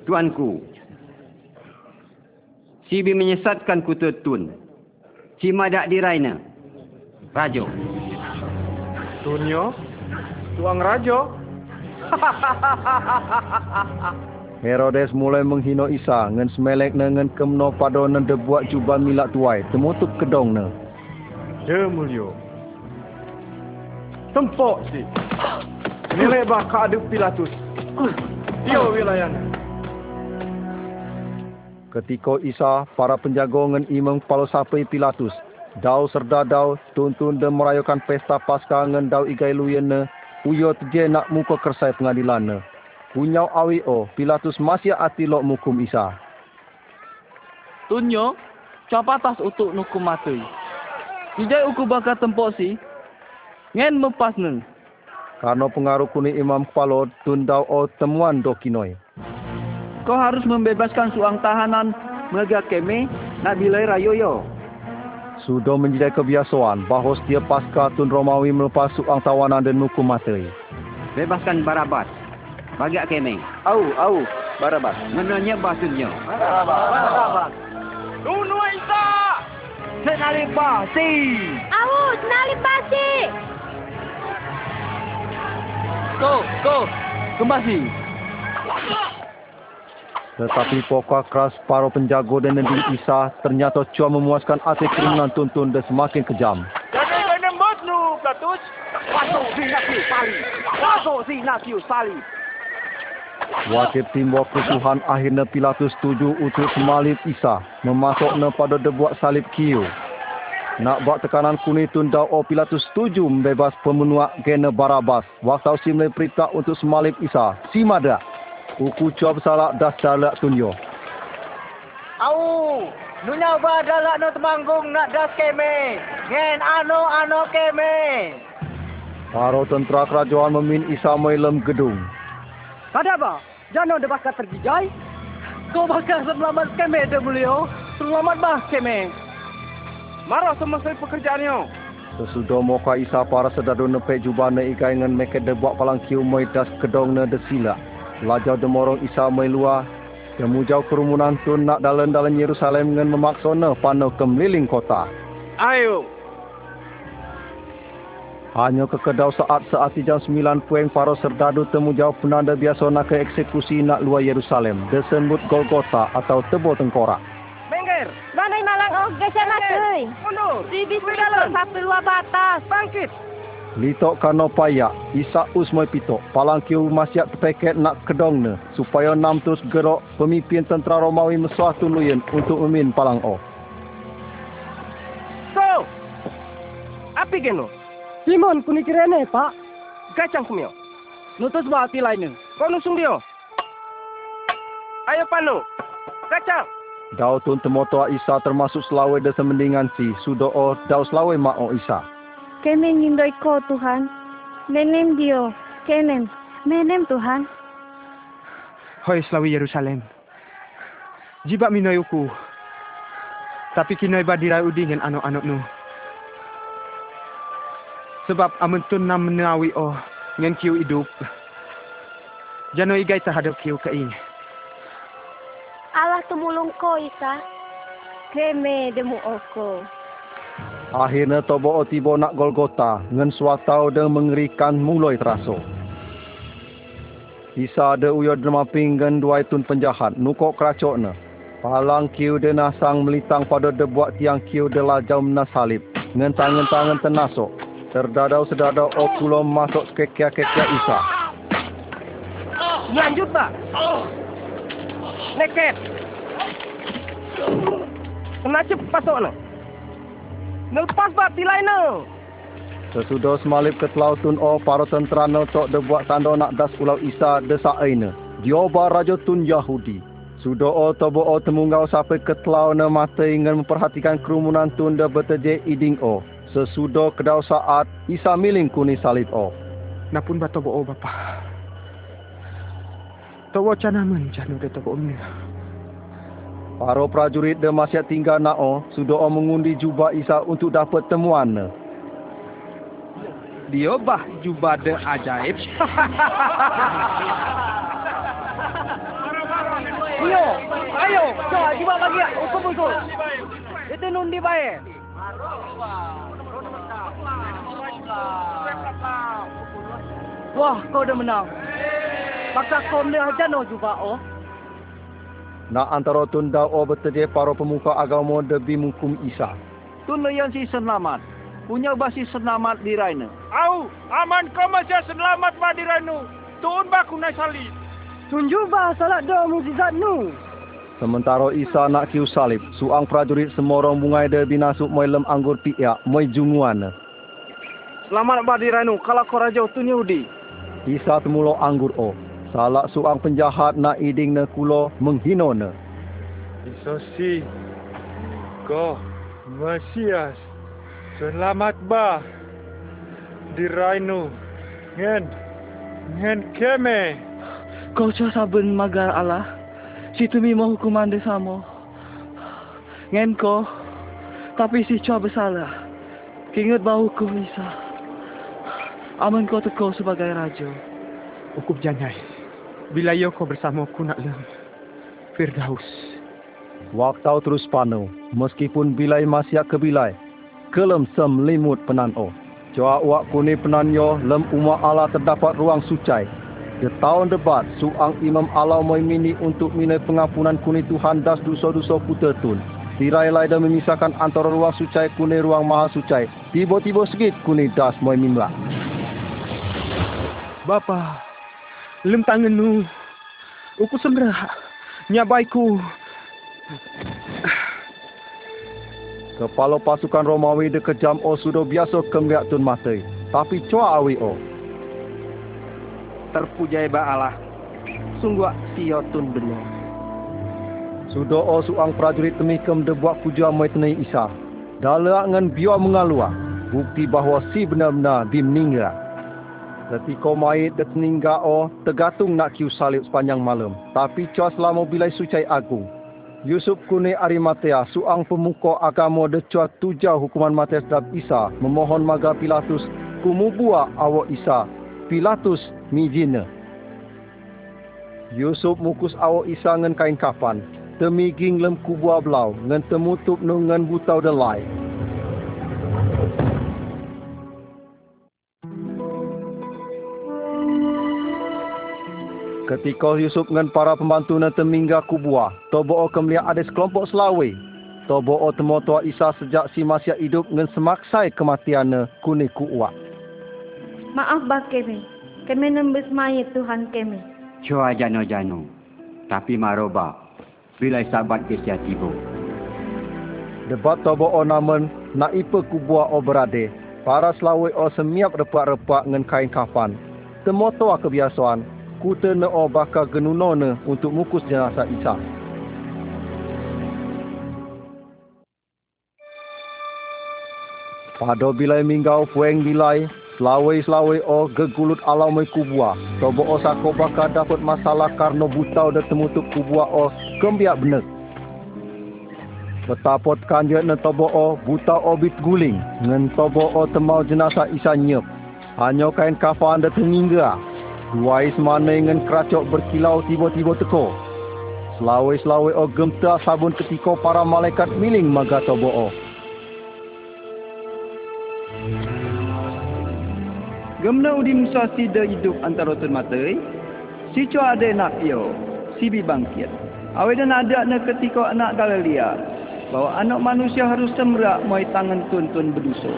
Tuanku, si bi menyesatkan ku tun. Si madak diraina. Rajo. Tunyo? Tuang Rajo? Herodes mulai menghina Isa dengan semelek dengan kemno pada nan debuat jubah milak tuai. Temutuk kedong na. Ya mulio. Tempok si. Nilai bah ka ada Pilatus. Dia wilayah. Ketika Isa, para penjaga dengan imam kepala sapai Pilatus, dau serda dau tuntun dan merayakan pesta Paskah dengan dau igai luyana, uyo teje nak muka kersai pengadilan na. Punyau awi o, Pilatus masih ati lok mukum Isa. Tunyo, coba tas untuk nukum mati. Ijai uku bakal tempok si. Ngen mepas neng. Karena pengaruh kuni imam kepala tundau o temuan dokinoi. Kau harus membebaskan suang tahanan mega keme nak bilai rayoyo. Sudah menjadi kebiasaan bahawa setiap pasca tun Romawi melepas suang tawanan dan hukum mati. Bebaskan Barabas. Bagak kemeng. Au, au, Barabas. Menanya basunnya. Barabas. Barabas. Isa! Senali pasti. Au, senali pasti. Ko, ko, kembali. Tetapi pokok keras para penjago dan negeri Isa ternyata cuma memuaskan hati kriminal tuntun dan semakin kejam. Jadi kena matnu, Platus. Si si. Wakil timbuk kerusuhan akhirnya Pilatus setuju untuk semalib Isa memasuknya pada debuat salib kiu. Nak buat tekanan kuni tunda o Pilatus setuju membebas pemenuak gena Barabas. Waktu si mulai perintah untuk semalib Isa. Si madak. Uku cuap salah das dalak tunyo. Au, nunya ba dalak no temanggung nak das keme. Ngen ano ano keme. Para tentera kerajaan memin Isa melem gedung. Ada apa? Jangan ada bakal terjijai. Kau bakal selamat keme de mulio. Selamat bah keme. Marah semasa pekerjaannya. Sesudah moka Isa para sedadu nepek jubah ne ikai dengan mereka debuat palang kiu moi das kedong ne desila. Lajau demorong Isa mai luar. Demujau kerumunan tun nak dalam-dalam Yerusalem dengan memaksa ne pano kemeliling kota. Ayo. Hanya kekedau saat saat jam 9 puing para serdadu temujau penanda biasa nak ke eksekusi nak luar Yerusalem. Desembut Golgota atau tebo tengkorak. Mengger. Mana malang oh geser mati. Mundur. Si bismillah sampai luar batas. Bangkit. Litok kano payak, Isa usmai pitok, palang kiu masyat tepeket nak kedong ne, supaya nam terus gerok pemimpin tentera Romawi mesuatu luyen untuk memin palang o. So, api geno? Simon kuni kirene, Pak. Gacang semio. Nutus ba ati lainnya. Kau nusung dia. Ayo panu. Gacang. Dau tun temotoa Isa termasuk selawe de semendingan si, sudo o dau selawe ma o Isa. Kami ngindoi ko, Tuhan. Menem Dio. Kenem. Menem, Tuhan. Hoi Slawi Yerusalem. Jibak minoi uku. Tapi kinoi badirai udi dengan anak-anak nu. Sebab amentun nam menawi oh dengan kiu hidup. Jano igai terhadap kiu kei. Allah temulung ko, Isa. Keme demu oko. Akhirnya tobo tibo nak Golgota, ngen suatau dan mengerikan mulai terasa. Isa ada uyo derma pinggan dua tun penjahat, nukok keracok ne. Palang kiu de nasang melitang pada debuat tiang kiu de lajau menasalib. Ngen tangan-tangan tenasok. Terdadau sedadau o kulom masuk kekia-kekia Isa. Lanjut tak? Neket. Kena cep pasok na. Nelpas ba tilai na. Sesudah semalib ke tun o para tentera ne tok debuat tanda nak das ulau Isa desa aina. Dioba raja tun Yahudi. Sudo'o tobo'o temunggau sampai ketlau na matai dengan memperhatikan kerumunan tunda berteje iding o. Sesudo kedau saat, isa miling kuni salib o. Napun ba tobo'o bapa. Tobo canaman janu de tobo'o mila. Para prajurit de masih tinggal nao, sudo'o mengundi jubah isa untuk dapat temuan. Dia bah jubah de ajaib. Iyo, ayo, coba coba bagi hukum usul. Itu nundi bae. Wah, kau dah menang. Maka kau melihat jano juga, oh. Na antara tunda o berteje para pemuka agama debi mengkum Isa. Tun leyan si selamat. Punya basi selamat di Raina. Au, aman kau masih selamat ba di Ranu. Tuun ba kunai salib. Tunjuk bah salat doa mukjizat nu. Sementara Isa nak kiu salib, suang prajurit semorong bungai de binasuk moi lem anggur piak, moi junguan. Selamat ba di Ranu kalau kau raja tu Yahudi. Isa temulo anggur o. Salak suang penjahat nak iding ne kulo menghino ne. Isosi. Kau Mesias. Selamat ba. Di Ranu. Ngen. Ngen keme. Kau cua saben magar Allah. Situ mi mau hukuman de samo. Ngen ko. Tapi si cua bersalah. Kingat bau hukum Isa. Aman kau teko sebagai raja. Ukup jangai. Bila yo kau bersama aku nak lem. Firdaus. Waktau terus panu, meskipun bilai masih ke bilai. Kelem sem limut penan o. Coa wak kuni penan yo lem umat Allah terdapat ruang sucai. Di tahun debat, suang imam Allah mini untuk minai pengampunan kuni Tuhan das dosa-dosa puter tun. Tirai lai dan memisahkan antara ruang sucai kuni ruang maha sucai. Tiba-tiba segit kuni das moi mimla. Bapa, lem tangan nu. Uku sembera. Nyabaiku. Kepala pasukan Romawi dekejam o sudah biasa kemliak tun matai. Tapi coa awi o. Terpujai ba Allah. Sungguh tio tun benar. Sudah o suang prajurit temikem de buat puja mai tenai Isa. Dalak ngan biar mengalua. Bukti bahawa si benar-benar dimninggal. Mayit de teninggal o tergantung nak kiu salib sepanjang malam. Tapi coa selama bilai sucai agung. Yusuf Kuni Arimatea, suang pemuka agama decua tujau hukuman mati terhadap Isa, memohon maga Pilatus kumubua awak Isa. Pilatus mijina. Yusuf mukus awak Isa ngan kain kafan. Temiging lem kubua belau, ngan temutup nu ngan butau delai. Ketika Yusuf dengan para pembantu na temingga kubua, tobo kemlihat ada sekelompok selawe. Tobo temo tua Isa sejak si masih hidup dengan semaksai kematian kuni kuwa. Maaf bah kami. Kami nembus mayat Tuhan kami. Coa jano-jano. Tapi maroba. Bila sahabat kesia tiba. Debat tobo namen nak ipa kubua o berade. Para selawe o semiap repak-repak dengan kain kafan. Temo tua kebiasaan, kuta ne o baka genuno ne untuk mukus jenazah Isa. Pada bilai minggau pueng bilai, selawai-selawai o gegulut alamai kubua. Tobo o sako baka dapat masalah karena butau dan temutuk kubua o kembiak benek. Betapot kanjut ne tobo o buta o bit guling. Ngen tobo o temau jenazah Isa nyep. Hanya kain kafan dan tengingga. Duai semana dengan keracok berkilau tiba-tiba teko. Selawai-selawai o gemta sabun ketika para malaikat miling maga tobo o. Gemna udi Musa si de hidup antara tun matai. Si cua ada nak pio. Si bi bangkit. Awe dan ada na ketika anak Galilea. Bahawa anak manusia harus semrak mai tangan tun-tun berdosa.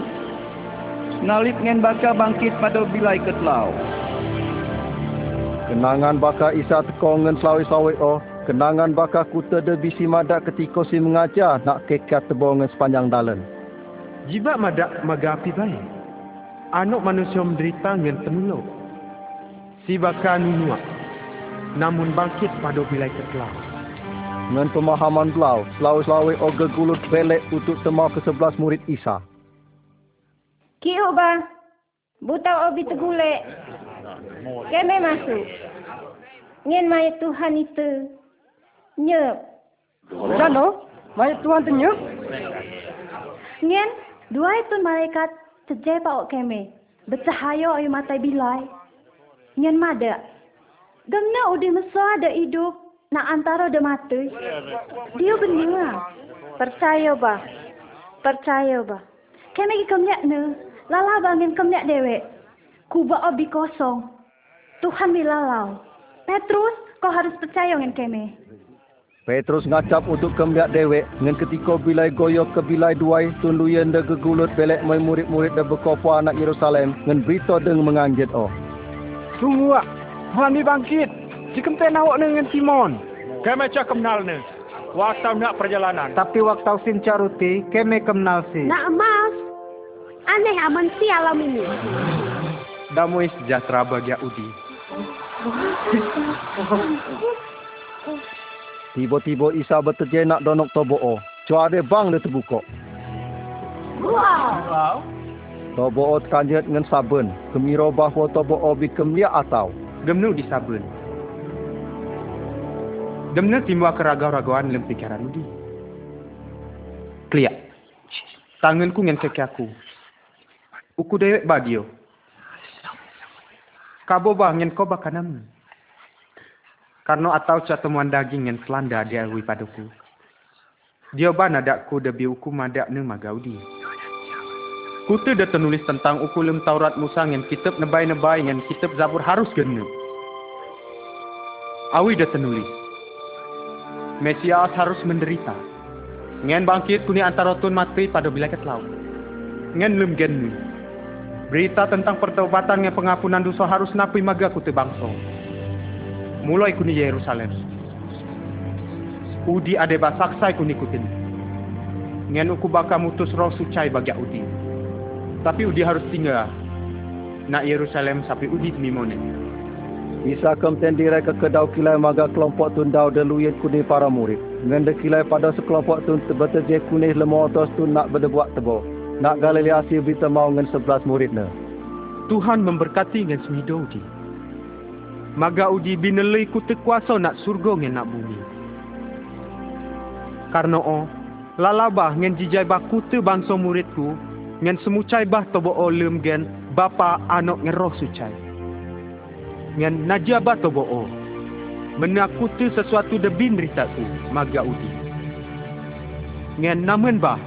Nalip ngen baka bangkit pada bilai ketlau. Kenangan baka Isa teko ngen selawai-selawai o. Kenangan baka kuta de bisi madak ketika si mengajar nak kekat tebongan sepanjang dalan. Jibak madak magapi baik. Anak manusia menderita dengan temuluk. Si bakal nunuak. Namun bangkit pada bilai ketelah. dengan pemahaman belau selawe-selawe o gegulut belek untuk temau ke sebelas murid Isa. Kiu ba. Buta obi tegulek. Keme masuk. Ngin mayat Tuhan itu. Nyep. Jano, mayat Tuhan tu nyep. Ngin, dua itu malaikat sejai pak keme. Bercahaya ayu matai bilai. Ngin mada. Gemna udi mesra ada hidup. Nak antara ada mati. Dia benar. Percaya ba. Percaya ba. Keme ki kemliak ne. Lala bangin kemliak dewek. Kuba obi kosong. Tuhan bilalau. Petrus, kau harus percaya dengan keme. Petrus ngacap untuk kemliak dewek dengan ketika bilai goyok ke bilai duai tunduyan de gegulut belek mai murid-murid de bekopo anak Yerusalem dengan berita deng menganjit oh. Tunggu ah. Tuhan ni bangkit. Jika kita nak dengan Simon. Kami cak kenal ni. Waktu nak perjalanan. Tapi waktu sin caruti, keme kenal si. Nak emas. Aneh aman si alam ini. Damai sejahtera bagi Udi. Tiba-tiba Isa berterje nak donok tobo'o. Cua bang dia terbuka. Wow. Tobo'o terkanjut dengan sabun. Kemiro bahawa tobo'o bi kemliak atau. Gemnu di sabun. Demna timua keragau-ragauan dalam pikiran Udi. Keliak. Tanganku dengan kaki aku. Uku dewek bagio. Kabo bah ngen kau bakanam. Karena atau temuan daging yang selanda dia awi padaku. Dia ban adakku debi uku madak ne magaudi. Kutu dah ternulis tentang uku lem Taurat Musa yang kitab nebai-nebai yang kitab Zabur harus gena. Awi dah ternulis. Mesias harus menderita. Ngen bangkit kuni antara tun mati pada bilakat laut. Ngen lem genu. Berita tentang pertobatan yang pengampunan dosa harus napui maga kutu bangsa. Mulai kuni Yerusalem. Udi ade basaksai kuni kutin. Ngen uku baka mutus roh sucai bagi Udi. Tapi Udi harus tinggal. Nak Yerusalem sampai Udi mimone. Isa kemten dirai ke kedau kilai maga kelompok tun dau deluyet kuni para murid. Dengan dekilai pada sekelompok tun tebeteje kunih lemo otos tun nak berdebuak tebo. Nak galiliasi berita mau dengan sebelas muridnya. Tuhan memberkati dengan semido Udi. Maga Udi binelai ku kuasa nak surga dengan nak bumi. Karena oh, lalabah dengan jijai baku te bangsa muridku, dengan semucai bah tobo olem gen bapa anak dengan roh sucai. Dengan najabah tobo o, menakuti sesuatu debin ritaku, maga Udi. Dengan namun bah,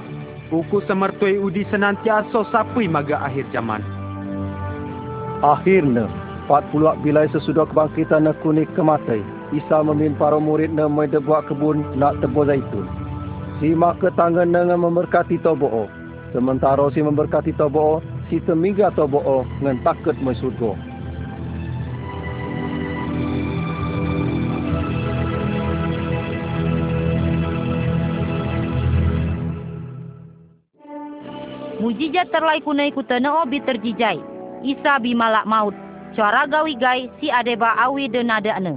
Uku semertui udi senantiasa sapui maga akhir zaman. Akhirnya, empat puluh bilai sesudah kebangkitan kuni kematai, Isa memimpin para murid na mai debuat kebun nak tebo zaitun. Si maka tangan dengan memberkati tobo'o. Sementara si memberkati tobo'o, si temingga tobo'o dengan takut mai surga. Mujizat terlai kunai kutana obi terjijai. Isa bi malak maut. Cara gawi gai si adeba awi de nadakne.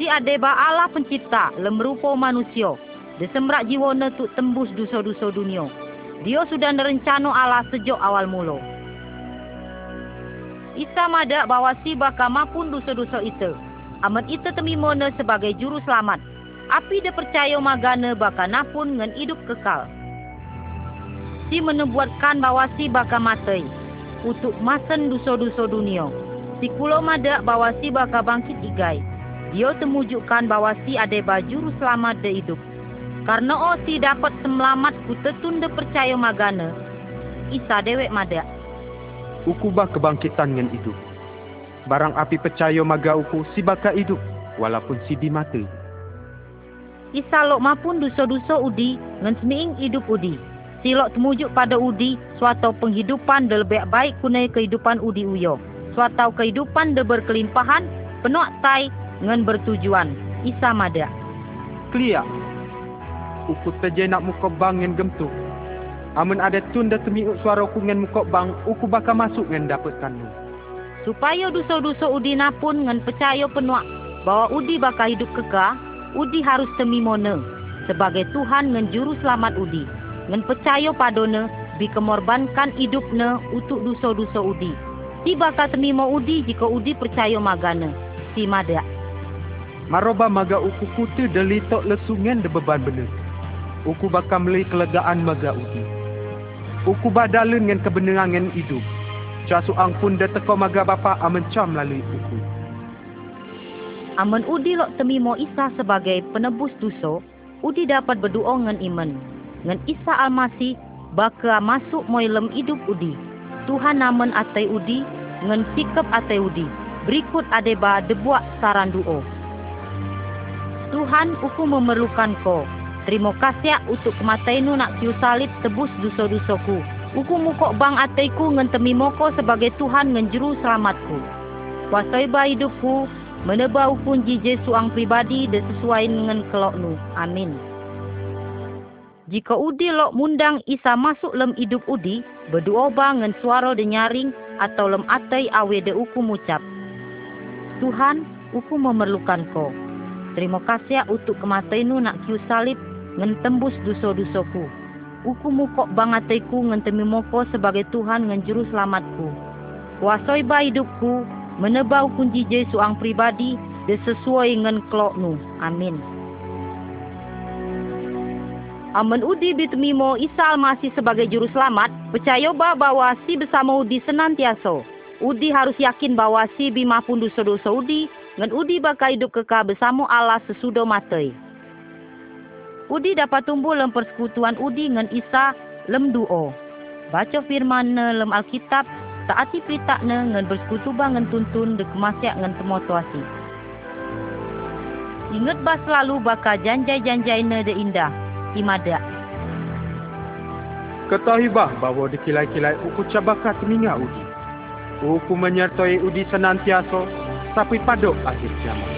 Si adeba Allah pencipta lemrupo manusia. Desembrak jiwana tu tembus dosa-dosa dunia. Dia sudah nerencano Allah sejak awal mula. Isa madak bahawa si baka mapun dosa-dosa itu. Amat itu temimona sebagai juru selamat. Api dia percaya magana baka napun dengan hidup kekal si menubuatkan bahawa si bakal mati untuk masan dosa-dosa dunia. Si kulo madak bahawa si bakal bangkit igai. Dia temujukkan bahawa si ada baju selamat de hidup. Karena oh si dapat semelamat ku tetunda percaya magana. Isa dewek madak. Ukubah kebangkitan dengan hidup. Barang api percaya maga uku si bakal hidup walaupun si dimati. Isa lok mapun dosa-dosa udi ngan semiing hidup udi silok temujuk pada udi suatu penghidupan de lebih baik kunai kehidupan udi uyo. Suatu kehidupan de berkelimpahan, penuh tai ngan bertujuan. Isa mada. Klia. Uku teje nak muka bang ngan gemtu. Amun ada tun da temiuk suara ku ngan muka bang, uku baka masuk ngan dapatkan lu. Supaya dosa-dosa udi napun ngan percaya penuh bahwa udi baka hidup kekal, udi harus temimone sebagai Tuhan ngan juru selamat udi. Ngan percaya padone bi kemorbankan hidupne untuk dosa-dosa udi. Ti bakal temimo udi jika udi percaya magane. Si mada. Maroba maga uku kutu delitok lesungan de beban bener. Uku bakal melai kelegaan maga udi. Uku badalun dengan kebenaran dengan hidup. Cua suang pun de teko maga bapa amencam melalui uku. Amen udi lok temimo Isa sebagai penebus dosa, udi dapat berdoa ngan iman. Ngan Isa Almasih baka masuk moilem hidup udi. Tuhan namen atai udi, ngan sikap atai udi. Berikut adeba debuak saran doa. Tuhan uku memerlukan ko. Terima kasih untuk kematianmu nak kiu salib tebus dosa-dosaku. Uku mukok bang ataiku ngan temimoko sebagai Tuhan ngan juru selamatku. Kuasai ba hidupku, meneba ukun jije suang pribadi dan sesuai dengan keloknu. Amin. Jika udi lok mundang Isa masuk lem hidup udi, berdoa bangen suara de nyaring atau lem atai awe de uku mucap. Tuhan, uku memerlukan ko. Terima kasih untuk kematianmu nak kiu salib ngan tembus dosa-dosaku. Uku mukok bangataiku ngan temimoko sebagai Tuhan ngan juru selamatku. Kuasai ba hidupku, menebau kunci Jesu ang pribadi de sesuai ngan keloknu. Amin. Amen udi bitemimo Isa Almasih sebagai juru selamat, percaya ba bahwa si bersama udi senantiasa. Udi harus yakin bahwa si bima pun dosa-dosa udi, ngan udi bakal hidup kekal bersama Allah sesudah matai. Udi dapat tumbuh lem persekutuan udi ngan Isa lem duo. Baca firman ne lem Alkitab, taati perintah ne ngan bersekutu ngan tuntun dek masyak ngan temotuasi. Ingat bah selalu bakal janjai-janjai ne de indah. Imada. Ketahui bah bahawa di kilai-kilai uku cabaka teminga udi. Uku menyertai udi senantiasa sampai paduk akhir zaman.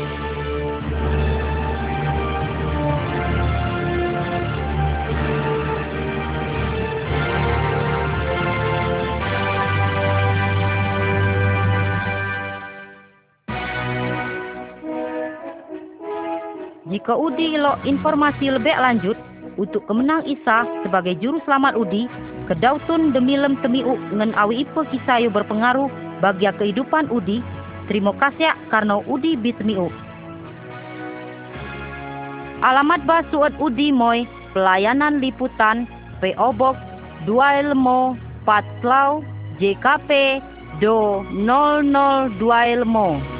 Jika Udi lo informasi lebih lanjut untuk kemenang Isa sebagai juru selamat Udi, kedautun demi lem temiuk ngen awi ipo kisayu berpengaruh bagi kehidupan Udi, terima kasih karena Udi bitemiuk. Alamat basuat Udi Moy, pelayanan liputan, PO Box 2 Elmo, Patslau, JKP, Do 002 Elmo.